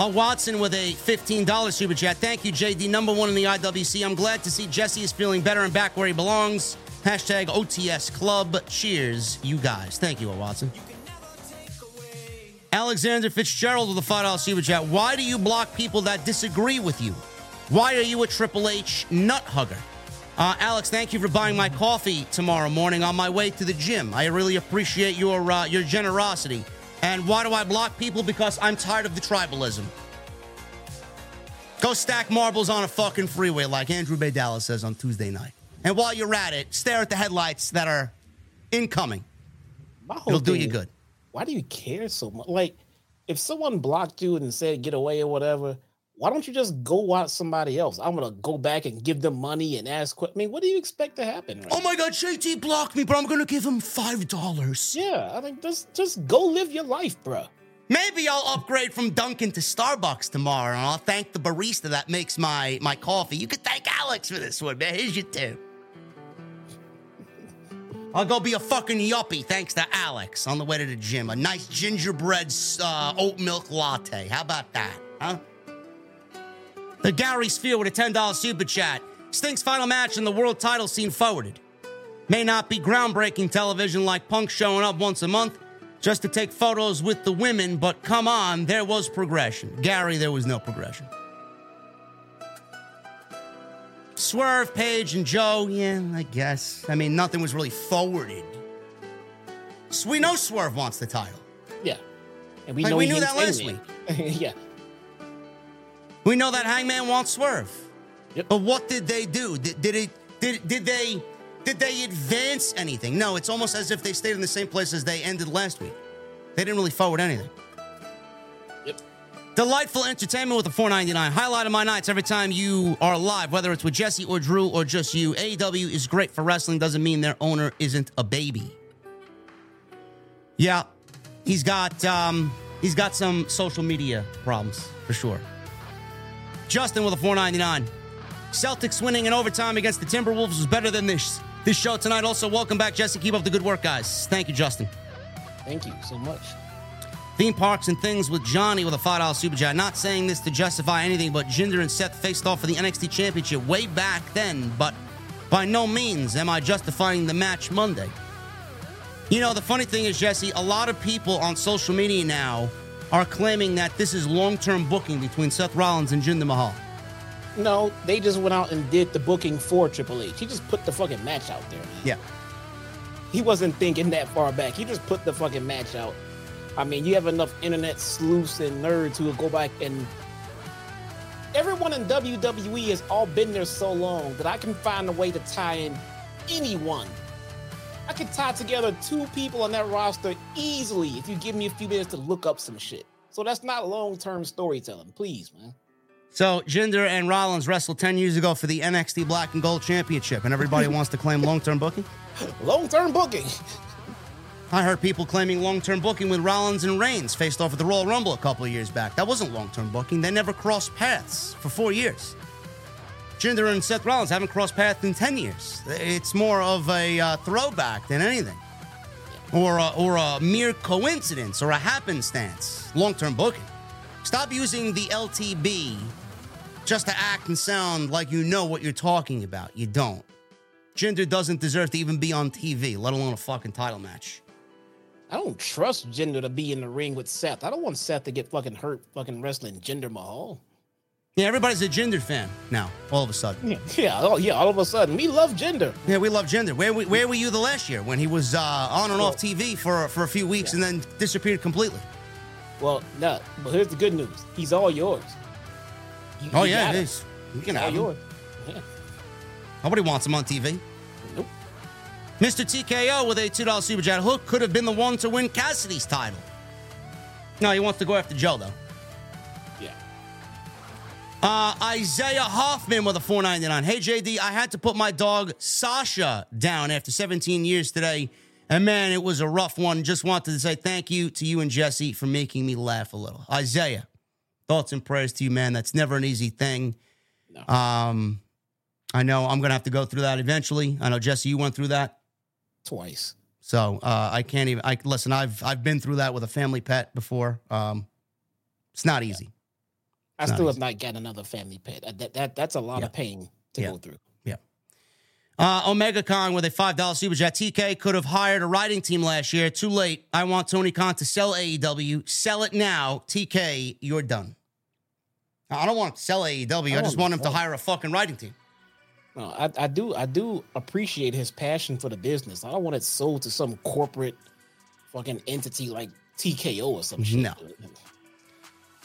Speaker 1: A Watson with a $15 super chat. Thank you, JD. Number one in the IWC. I'm glad to see Jesse is feeling better and back where he belongs. Hashtag OTS Club. Cheers, you guys. Thank you, Watson. Alexander Fitzgerald with a $5 super chat. Why do you block people that disagree with you? Why are you a Triple H nut hugger? Uh, Alex, thank you for buying my coffee tomorrow morning on my way to the gym. I really appreciate your uh, your generosity. And why do I block people? Because I'm tired of the tribalism. Go stack marbles on a fucking freeway like Andrew Bay Dallas says on Tuesday night. And while you're at it, stare at the headlights that are incoming.
Speaker 2: My whole
Speaker 1: It'll do you good.
Speaker 2: Why do you care so much? Like, if someone blocked you and said get away or whatever, why don't you just go watch somebody else? I'm gonna go back and give them money and ask. que- I mean, what do you expect to happen? right
Speaker 1: Oh my God, JT blocked me, but I'm to give him $5.
Speaker 2: Yeah, I think just just go live your life, bro.
Speaker 1: Maybe I'll upgrade from Dunkin' to Starbucks tomorrow, and I'll thank the barista that makes my my coffee. You could thank Alex for this one, man. Here's your tip. I'll go be a fucking yuppie thanks to Alex on the way to the gym. A nice gingerbread uh, oat milk latte. How about that, huh? The Gary Sphere with a $10 super chat. Sting's final match in the world title scene forwarded. May not be groundbreaking television like Punk showing up once a month just to take photos with the women, but come on, there was progression. Gary, there was no progression. Swerve, Page, and Joe, yeah, I guess. I mean, nothing was really forwarded. So we know Swerve wants the title.
Speaker 2: Yeah, and we
Speaker 1: Like,
Speaker 2: know
Speaker 1: we knew that last
Speaker 2: Hangman. yeah,
Speaker 1: We know that Hangman wants Swerve.
Speaker 2: Yep.
Speaker 1: But what did they do? Did, did it? Did did they? Did they advance anything? No, it's almost as if they stayed in the same place as they ended last week. They didn't really forward anything.
Speaker 2: Yep.
Speaker 1: Delightful entertainment with a 499. Highlight of my nights every time you are live, whether it's with Jesse or Drew or just you. AEW is great for wrestling, doesn't mean their owner isn't a baby. Yeah, he's got um, he's got some social media problems for sure. Justin with a 499. Celtics winning in overtime against the Timberwolves was better than this this show tonight. Also, welcome back, Jesse. Keep up the good work, guys. Thank you, Justin.
Speaker 2: thank you so much.
Speaker 1: Theme parks and things with Johnny with a five dollar super chat. Not saying this to justify anything, but Jinder and Seth faced off for the NXT Championship way back then. But by no means am I justifying the match Monday. You know, the funny thing is, Jesse, a lot of people on social media now are claiming that this is long term booking between Seth Rollins and Jinder Mahal.
Speaker 2: No, they just went out and did the booking for Triple H. He just put the fucking match out there, man.
Speaker 1: Yeah.
Speaker 2: He wasn't thinking that far back. He just put the fucking match out. I mean, you have enough internet sleuths and nerds who will go back and everyone in WWE has all been there so long that I can find a way to tie in anyone. I could tie together two people on that roster easily if you give me a few minutes to look up some shit. So that's not long-term storytelling, please, man.
Speaker 1: So Jinder and Rollins wrestled 10 years ago for the NXT Black and Gold Championship, and everybody wants to claim long term booking?
Speaker 2: Long-term booking.
Speaker 1: I heard people claiming long term booking with Rollins and Reigns faced off at the Royal Rumble a couple of years back. That wasn't long term booking. They never crossed paths for four years. Jinder and Seth Rollins haven't crossed paths in 10 years. It's more of a uh, throwback than anything. Or a, or a mere coincidence or a happenstance. Long term booking. Stop using the LTB just to act and sound like you know what you're talking about. You don't. Jinder doesn't deserve to even be on TV, let alone a fucking title match.
Speaker 2: I don't trust Jinder to be in the ring with Seth. I don't want Seth to get fucking hurt fucking wrestling Jinder Mahal.
Speaker 1: Yeah, everybody's a Jinder fan now, all of a sudden.
Speaker 2: Yeah, yeah, oh, yeah. All of a sudden, we love Jinder.
Speaker 1: Yeah, we love Jinder. Where, where were you the last year when he was uh, on and off TV for, for a few weeks yeah. and then disappeared completely?
Speaker 2: Well, no, but here's the good news. He's all yours.
Speaker 1: You, oh, you yeah, it is. You can have yours. Yeah. Nobody wants him on TV. Nope. Mr. TKO with a $2 Super Chat. Hook could have been the one to win Cassidy's title. No, he wants to go after Joe, though. Uh, Isaiah Hoffman with a 499. Hey, JD, I had to put my dog Sasha down after 17 years today. And man, it was a rough one. Just wanted to say thank you to you and Jesse for making me laugh a little. Isaiah, thoughts and prayers to you, man. That's never an easy thing. No. Um, I know I'm going to have to go through that eventually. I know Jesse, you went through that
Speaker 2: twice.
Speaker 1: So uh, I can't even. I listen. I've I've been through that with a family pet before. Um, it's not easy. Yeah.
Speaker 2: I still have not got another family pet. Uh, that, that that's a lot yeah. of pain to yeah. go through.
Speaker 1: Yeah. Uh, Omega Khan with a five dollar super chat. TK could have hired a writing team last year. Too late. I want Tony Khan to sell AEW. Sell it now. TK, you're done. I don't want to sell AEW. I, I just want him to hire a fucking writing team.
Speaker 2: No, I, I do I do appreciate his passion for the business. I don't want it sold to some corporate fucking entity like TKO or some shit.
Speaker 1: No.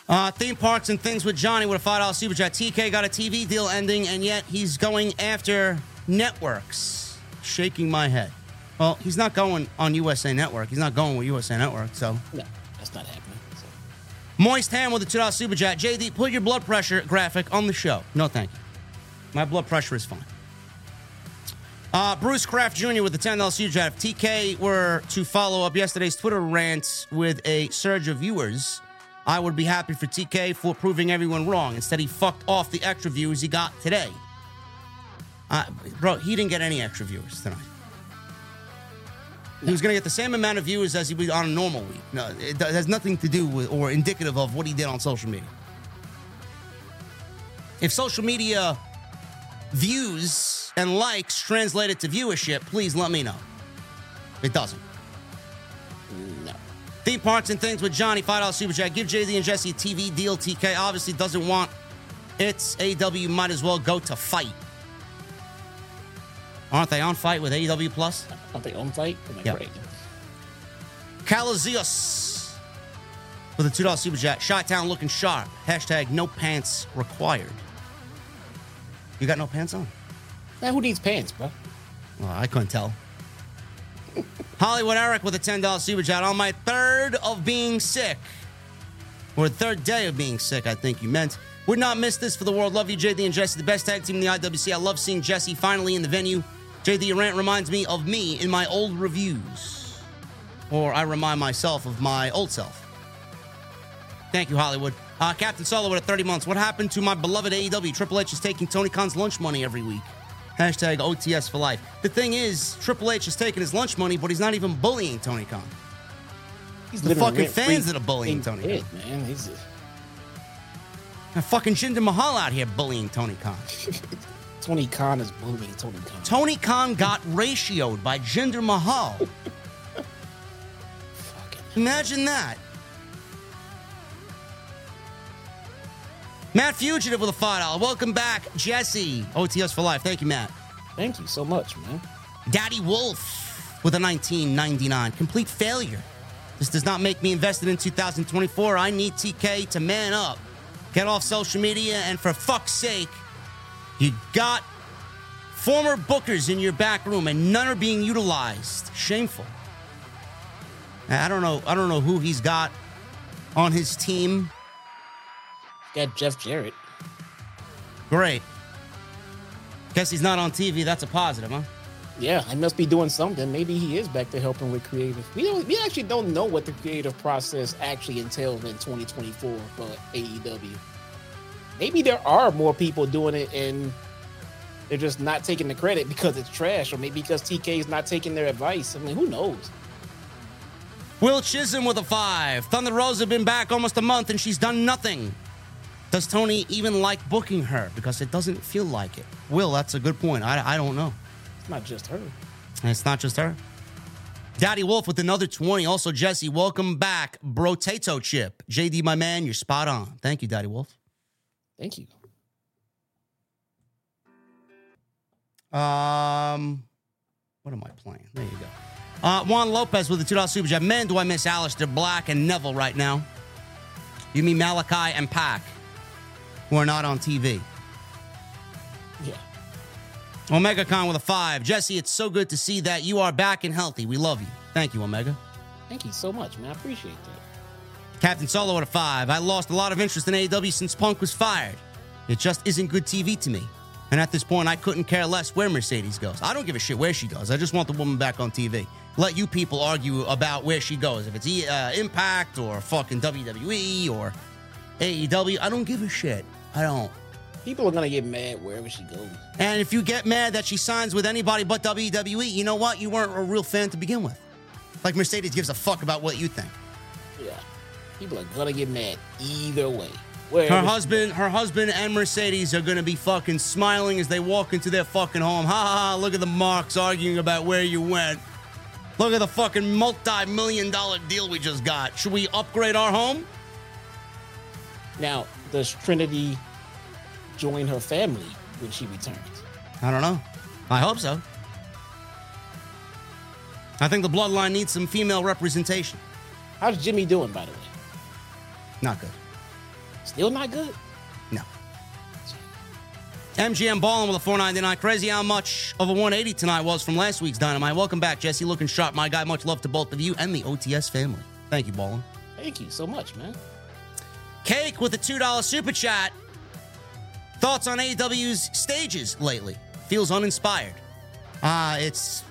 Speaker 1: Uh, theme parks and things with Johnny with a five dollar super chat. TK got a TV deal ending, and yet he's going after networks. Shaking my head. Well, he's not going on USA Network. He's not going with USA Network, so
Speaker 2: no, that's not happening. So.
Speaker 1: Moist Ham with a two dollar super chat. JD, put your blood pressure graphic on the show. No, thank you. My blood pressure is fine. Uh, Bruce Kraft Jr. with the $10 super chat. If TK were to follow up yesterday's Twitter rant with a surge of viewers, I would be happy for TK for proving everyone wrong. Instead, he fucked off the extra views he got today. Uh, bro, he didn't get any extra viewers tonight. He was going to get the same amount of viewers as he would on a normal week. No, it has nothing to do with or indicative of what he did on social media. If social media views and likes translated to viewership, please let me know. It doesn't. Theme parks and things with Johnny, $5 super chat. Give Jay Z and Jesse a TV deal. TK obviously doesn't want it's AEW, might as well go to FITE. Aren't they on FITE with AEW Plus?
Speaker 2: Aren't they on FITE? Oh
Speaker 1: yep. Calazios with a $2 super chat. Chi-Town looking sharp. Hashtag no pants required. You got no pants on?
Speaker 2: Man, who needs pants, bro?
Speaker 1: Well, I couldn't tell. Hollywood Eric with a $10 super chat. On my third of being sick, or third day of being sick, I think you meant. Would not miss this for the world. Love you, JD and Jesse, the best tag team in the IWC. I love seeing Jesse finally in the venue. JD, rant reminds me of me in my old reviews. Or I remind myself of my old self. Thank you, Hollywood. Uh, Captain Solo with a 30 months. What happened to my beloved AEW? Triple H is taking Tony Khan's lunch money every week. Hashtag OTS for life. The thing is, Triple H is taking his lunch money, but he's not even bullying Tony Khan. He's the fucking fans that are bullying Tony
Speaker 2: it, Khan. Man, he's
Speaker 1: a... fucking Jinder Mahal out here bullying Tony Khan.
Speaker 2: Tony Khan is bullying Tony Khan.
Speaker 1: Tony Khan got ratioed by Jinder Mahal. Imagine that. Matt Fugitive with a $5. Welcome back, Jesse. OTS for life. Thank you, Matt.
Speaker 2: Thank you so much, man.
Speaker 1: Daddy Wolf with a 1999. Complete failure. This does not make me invested in 2024. I need TK to man up. Get off social media, and for fuck's sake, you got former bookers in your back room, and none are being utilized. Shameful. I don't know. I don't know who he's got on his team
Speaker 2: Got Jeff Jarrett.
Speaker 1: Great. Guess he's not on TV. That's a positive, huh?
Speaker 2: Yeah, I must be doing something. Maybe he is back to helping with creative. We don't, we actually don't know what the creative process actually entails in 2024 for AEW. Maybe there are more people doing it and they're just not taking the credit because it's trash, or maybe because TK is not taking their advice. I mean, who knows?
Speaker 1: Will Chisholm with a five. Thunder Rose Rosa been back almost a month and she's done nothing. Does Tony even like booking her? Because it doesn't feel like it. Will, that's a good point. I, I don't know.
Speaker 2: It's not just her.
Speaker 1: And it's not just her. Daddy Wolf with another 20. Also, Jesse, welcome back. Bro Brotato chip. JD, my man, you're spot on. Thank you, Daddy Wolf.
Speaker 2: Thank you.
Speaker 1: Um, what am I playing? There you go. Uh, Juan Lopez with the $2 super chat. Man, do I miss Aleister Black and Neville right now. You mean Malakai and Pac, who are not on TV.
Speaker 2: Yeah.
Speaker 1: Omega Khan with a five. Jesse, it's so good to see that you are back and healthy. We love you. Thank you, Omega.
Speaker 2: Thank you so much, man. I appreciate that.
Speaker 1: Captain Solo at a five. I lost a lot of interest in AEW since Punk was fired. It just isn't good TV to me. And at this point, I couldn't care less where Mercedes goes. I don't give a shit where she goes. I just want the woman back on TV. Let you people argue about where she goes. If it's uh, Impact or fucking WWE or AEW, I don't give a shit. I don't.
Speaker 2: People are gonna get mad wherever she goes.
Speaker 1: And if you get mad that she signs with anybody but WWE, you know what? You weren't a real fan to begin with. Like Mercedes gives a fuck about what you think.
Speaker 2: Yeah. People are gonna get mad either way.
Speaker 1: Her
Speaker 2: Wherever she
Speaker 1: husband, her husband and Mercedes are gonna be fucking smiling as they walk into their fucking home. Ha ha ha, look at the marks arguing about where you went. Look at the fucking multi-million dollar deal we just got. Should we upgrade our home?
Speaker 2: Now, does Trinity join her family when she returns?
Speaker 1: I don't know. I hope so. I think the bloodline needs some female representation.
Speaker 2: How's Jimmy doing, by the way?
Speaker 1: Not good.
Speaker 2: Still not good?
Speaker 1: No. MGM balling with a 499. Crazy how much of a 180 tonight was from last week's Dynamite. Welcome back, Jesse. Looking sharp, my guy. Much love to both of you and the OTS family. Thank you, Ballin.
Speaker 2: Thank you so much, man.
Speaker 1: Cake with a $2 super chat. Thoughts on AEW's stages lately? Feels uninspired. Uh, it's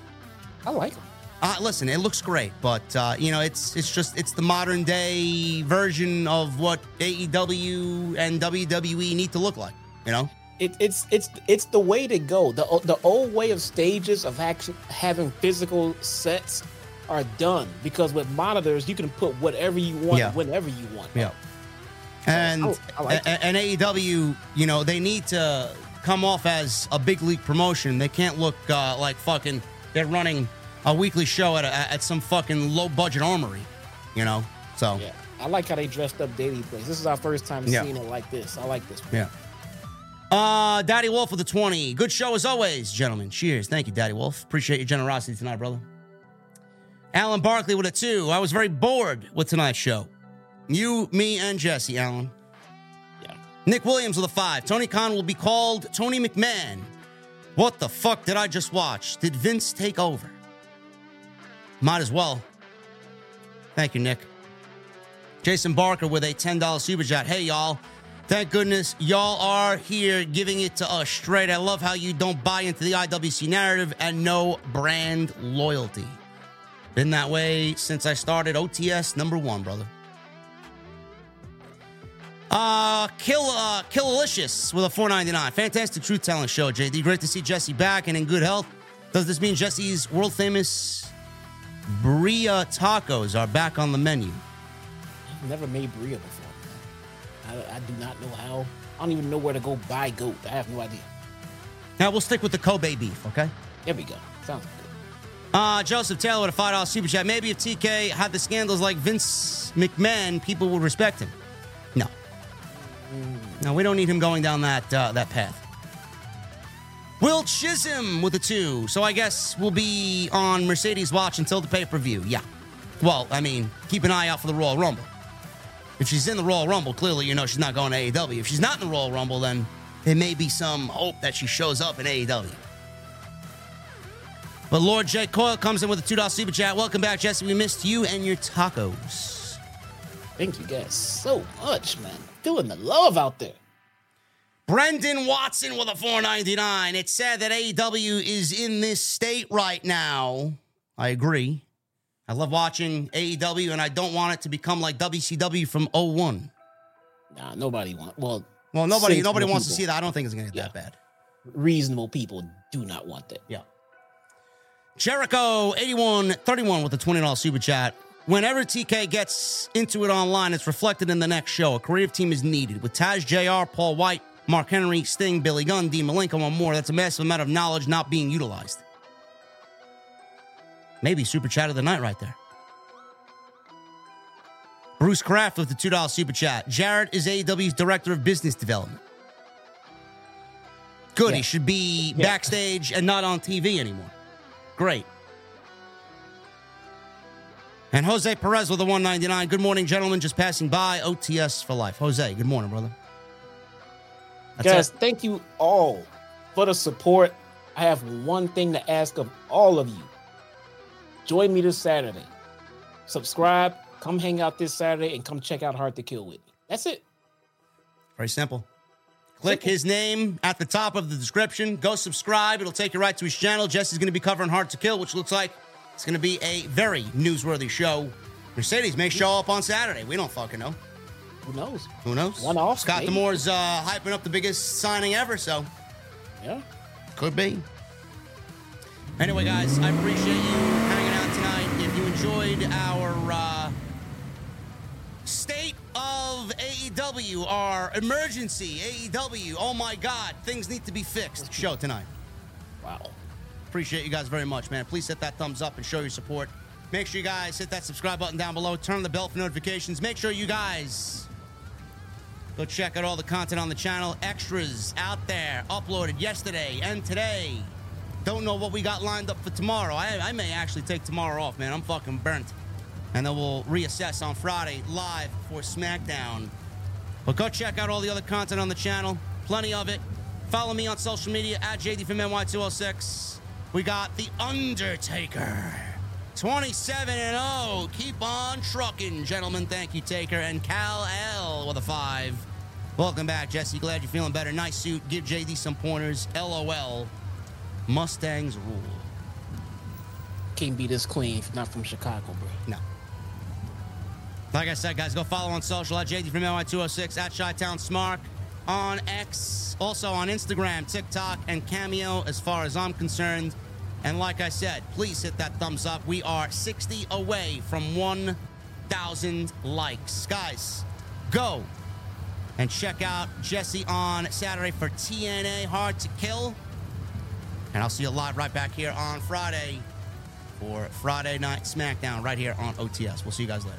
Speaker 2: I like him.
Speaker 1: uh, listen, it looks great, but uh, you know, it's it's just it's the modern day version of what AEW and WWE need to look like. You know,
Speaker 2: It, it's it's it's the way to go. The the old way of stages of action having physical sets are done because with monitors you can put whatever you want
Speaker 1: Yeah.
Speaker 2: whenever you want.
Speaker 1: Yeah. And
Speaker 2: I like
Speaker 1: and AEW, you know, they need to come off as a big league promotion. They can't look uh, like fucking they're running a weekly show at a, at some fucking low budget armory, you know. So
Speaker 2: Yeah. I like how they dressed up Daily Place. This is our first time
Speaker 1: Yeah.
Speaker 2: seeing it like this. I like this. One.
Speaker 1: yeah. Uh, Daddy Wolf with the 20. Good show as always, gentlemen. Cheers. Thank you, Daddy Wolf. Appreciate your generosity tonight, brother. Alan Barkley with a two. I was very bored with tonight's show. You, me, and Jesse, Alan.
Speaker 2: Yeah.
Speaker 1: Nick Williams with a five. Tony Khan will be called Tony McMahon. What the fuck did I just watch? Did Vince take over? Might as well. Thank you, Nick. Jason Barker with a $10 super chat. Hey, y'all. Thank goodness y'all are here giving it to us straight. I love how you don't buy into the IWC narrative and no brand loyalty. Been that way since I started OTS number one, brother. Uh, Kill uh, Killalicious with a 499. Fantastic truth telling show, JD. Great to see Jesse back and in good health. Does this mean Jesse's world famous birria tacos are back on the menu?
Speaker 2: I've never made birria before. I, I do not know how. I don't even know where to go buy goat. I have no idea.
Speaker 1: Now we'll stick with the Kobe beef, okay?
Speaker 2: There we go. Sounds good.
Speaker 1: Uh, Joseph Taylor with a five dollar super chat. Maybe if TK had the scandals like Vince McMahon, people would respect him. No, we don't need him going down that uh, that path. Will Chisholm with a two. So I guess we'll be on Mercedes watch until the pay per view. Yeah. Well, I mean, keep an eye out for the Royal Rumble. If she's in the Royal Rumble, clearly you know she's not going to AEW. If she's not in the Royal Rumble, then there may be some hope that she shows up in AEW. But Lord J. Coyle comes in with a $2 super chat. Welcome back, Jesse. We missed you and your tacos.
Speaker 2: Thank you guys so much, man. Feeling the love out there.
Speaker 1: Brendan Watson with a 499. It's sad that AEW is in this state right now. I agree. I love watching AEW, and I don't want it to become like WCW from 01.
Speaker 2: Nah, nobody want. Well,
Speaker 1: Well, nobody nobody wants to see that. I don't think it's going to get that bad.
Speaker 2: Reasonable people do not want that.
Speaker 1: Yeah. Jericho 8131 with a $20 super chat. Whenever TK gets into it online, it's reflected in the next show. A creative team is needed with Taz Jr., Paul White, Mark Henry, Sting, Billy Gunn, Dean Malenko, and more. That's a massive amount of knowledge not being utilized. Maybe super chat of the night right there. Bruce Kraft with the $2 super chat. Jarrett is AEW's director of business development. Good.
Speaker 2: Yeah.
Speaker 1: He should be
Speaker 2: Yeah.
Speaker 1: backstage and not on TV anymore. Great. And Jose Perez with a 199. Good morning, gentlemen. Just passing by. OTS for life. Jose, good morning, brother. That's
Speaker 2: Guys,
Speaker 1: it.
Speaker 2: thank you all for the support. I have one thing to ask of all of you. Join me this Saturday. Subscribe, come hang out this Saturday, and come check out Hard to Kill with me. That's it.
Speaker 1: Very simple. Click
Speaker 2: Simple.
Speaker 1: his name at the top of the description. Go subscribe. It'll take you right to his channel. Jesse's going to be covering Hard to Kill, which looks like it's going to be a very newsworthy show. Mercedes may show up on Saturday. We don't fucking know.
Speaker 2: Who knows?
Speaker 1: Who knows?
Speaker 2: One off,
Speaker 1: Scott
Speaker 2: maybe.
Speaker 1: D'Amore's uh, hyping up the biggest signing ever, so
Speaker 2: Yeah.
Speaker 1: could be. Anyway, guys, I appreciate you hanging out tonight. If you enjoyed our uh, state of AEW, our emergency AEW, oh my God, things need to be fixed show tonight.
Speaker 2: Wow.
Speaker 1: Appreciate you guys very much, man. Please hit that thumbs up and show your support. Make sure you guys hit that subscribe button down below. Turn on the bell for notifications. Make sure you guys go check out all the content on the channel. Extras out there, uploaded yesterday and today. Don't know what we got lined up for tomorrow. I, I may actually take tomorrow off, man. I'm fucking burnt. And then we'll reassess on Friday live for SmackDown. But go check out all the other content on the channel. Plenty of it. Follow me on social media at JD from NY206. We got The Undertaker. 27 and 0. Keep on trucking, gentlemen. Thank you, Taker. And Cal L with a 5. Welcome back, Jesse. Glad you're feeling better. Nice suit. Give JD some pointers. LOL. Mustangs rule.
Speaker 2: Can't be this if not from Chicago, bro.
Speaker 1: No. Like I said, guys, go follow on social at JD from NY206 at Chi-Town Smark on X, also on Instagram, TikTok, and Cameo as far as I'm concerned. And like I said, please hit that thumbs up. We are 60 away from 1,000 likes. Guys, go and check out Jesse on Saturday for TNA Hard to Kill. And I'll see you live right back here on Friday for Friday Night SmackDown right here on OTS. We'll see you guys later.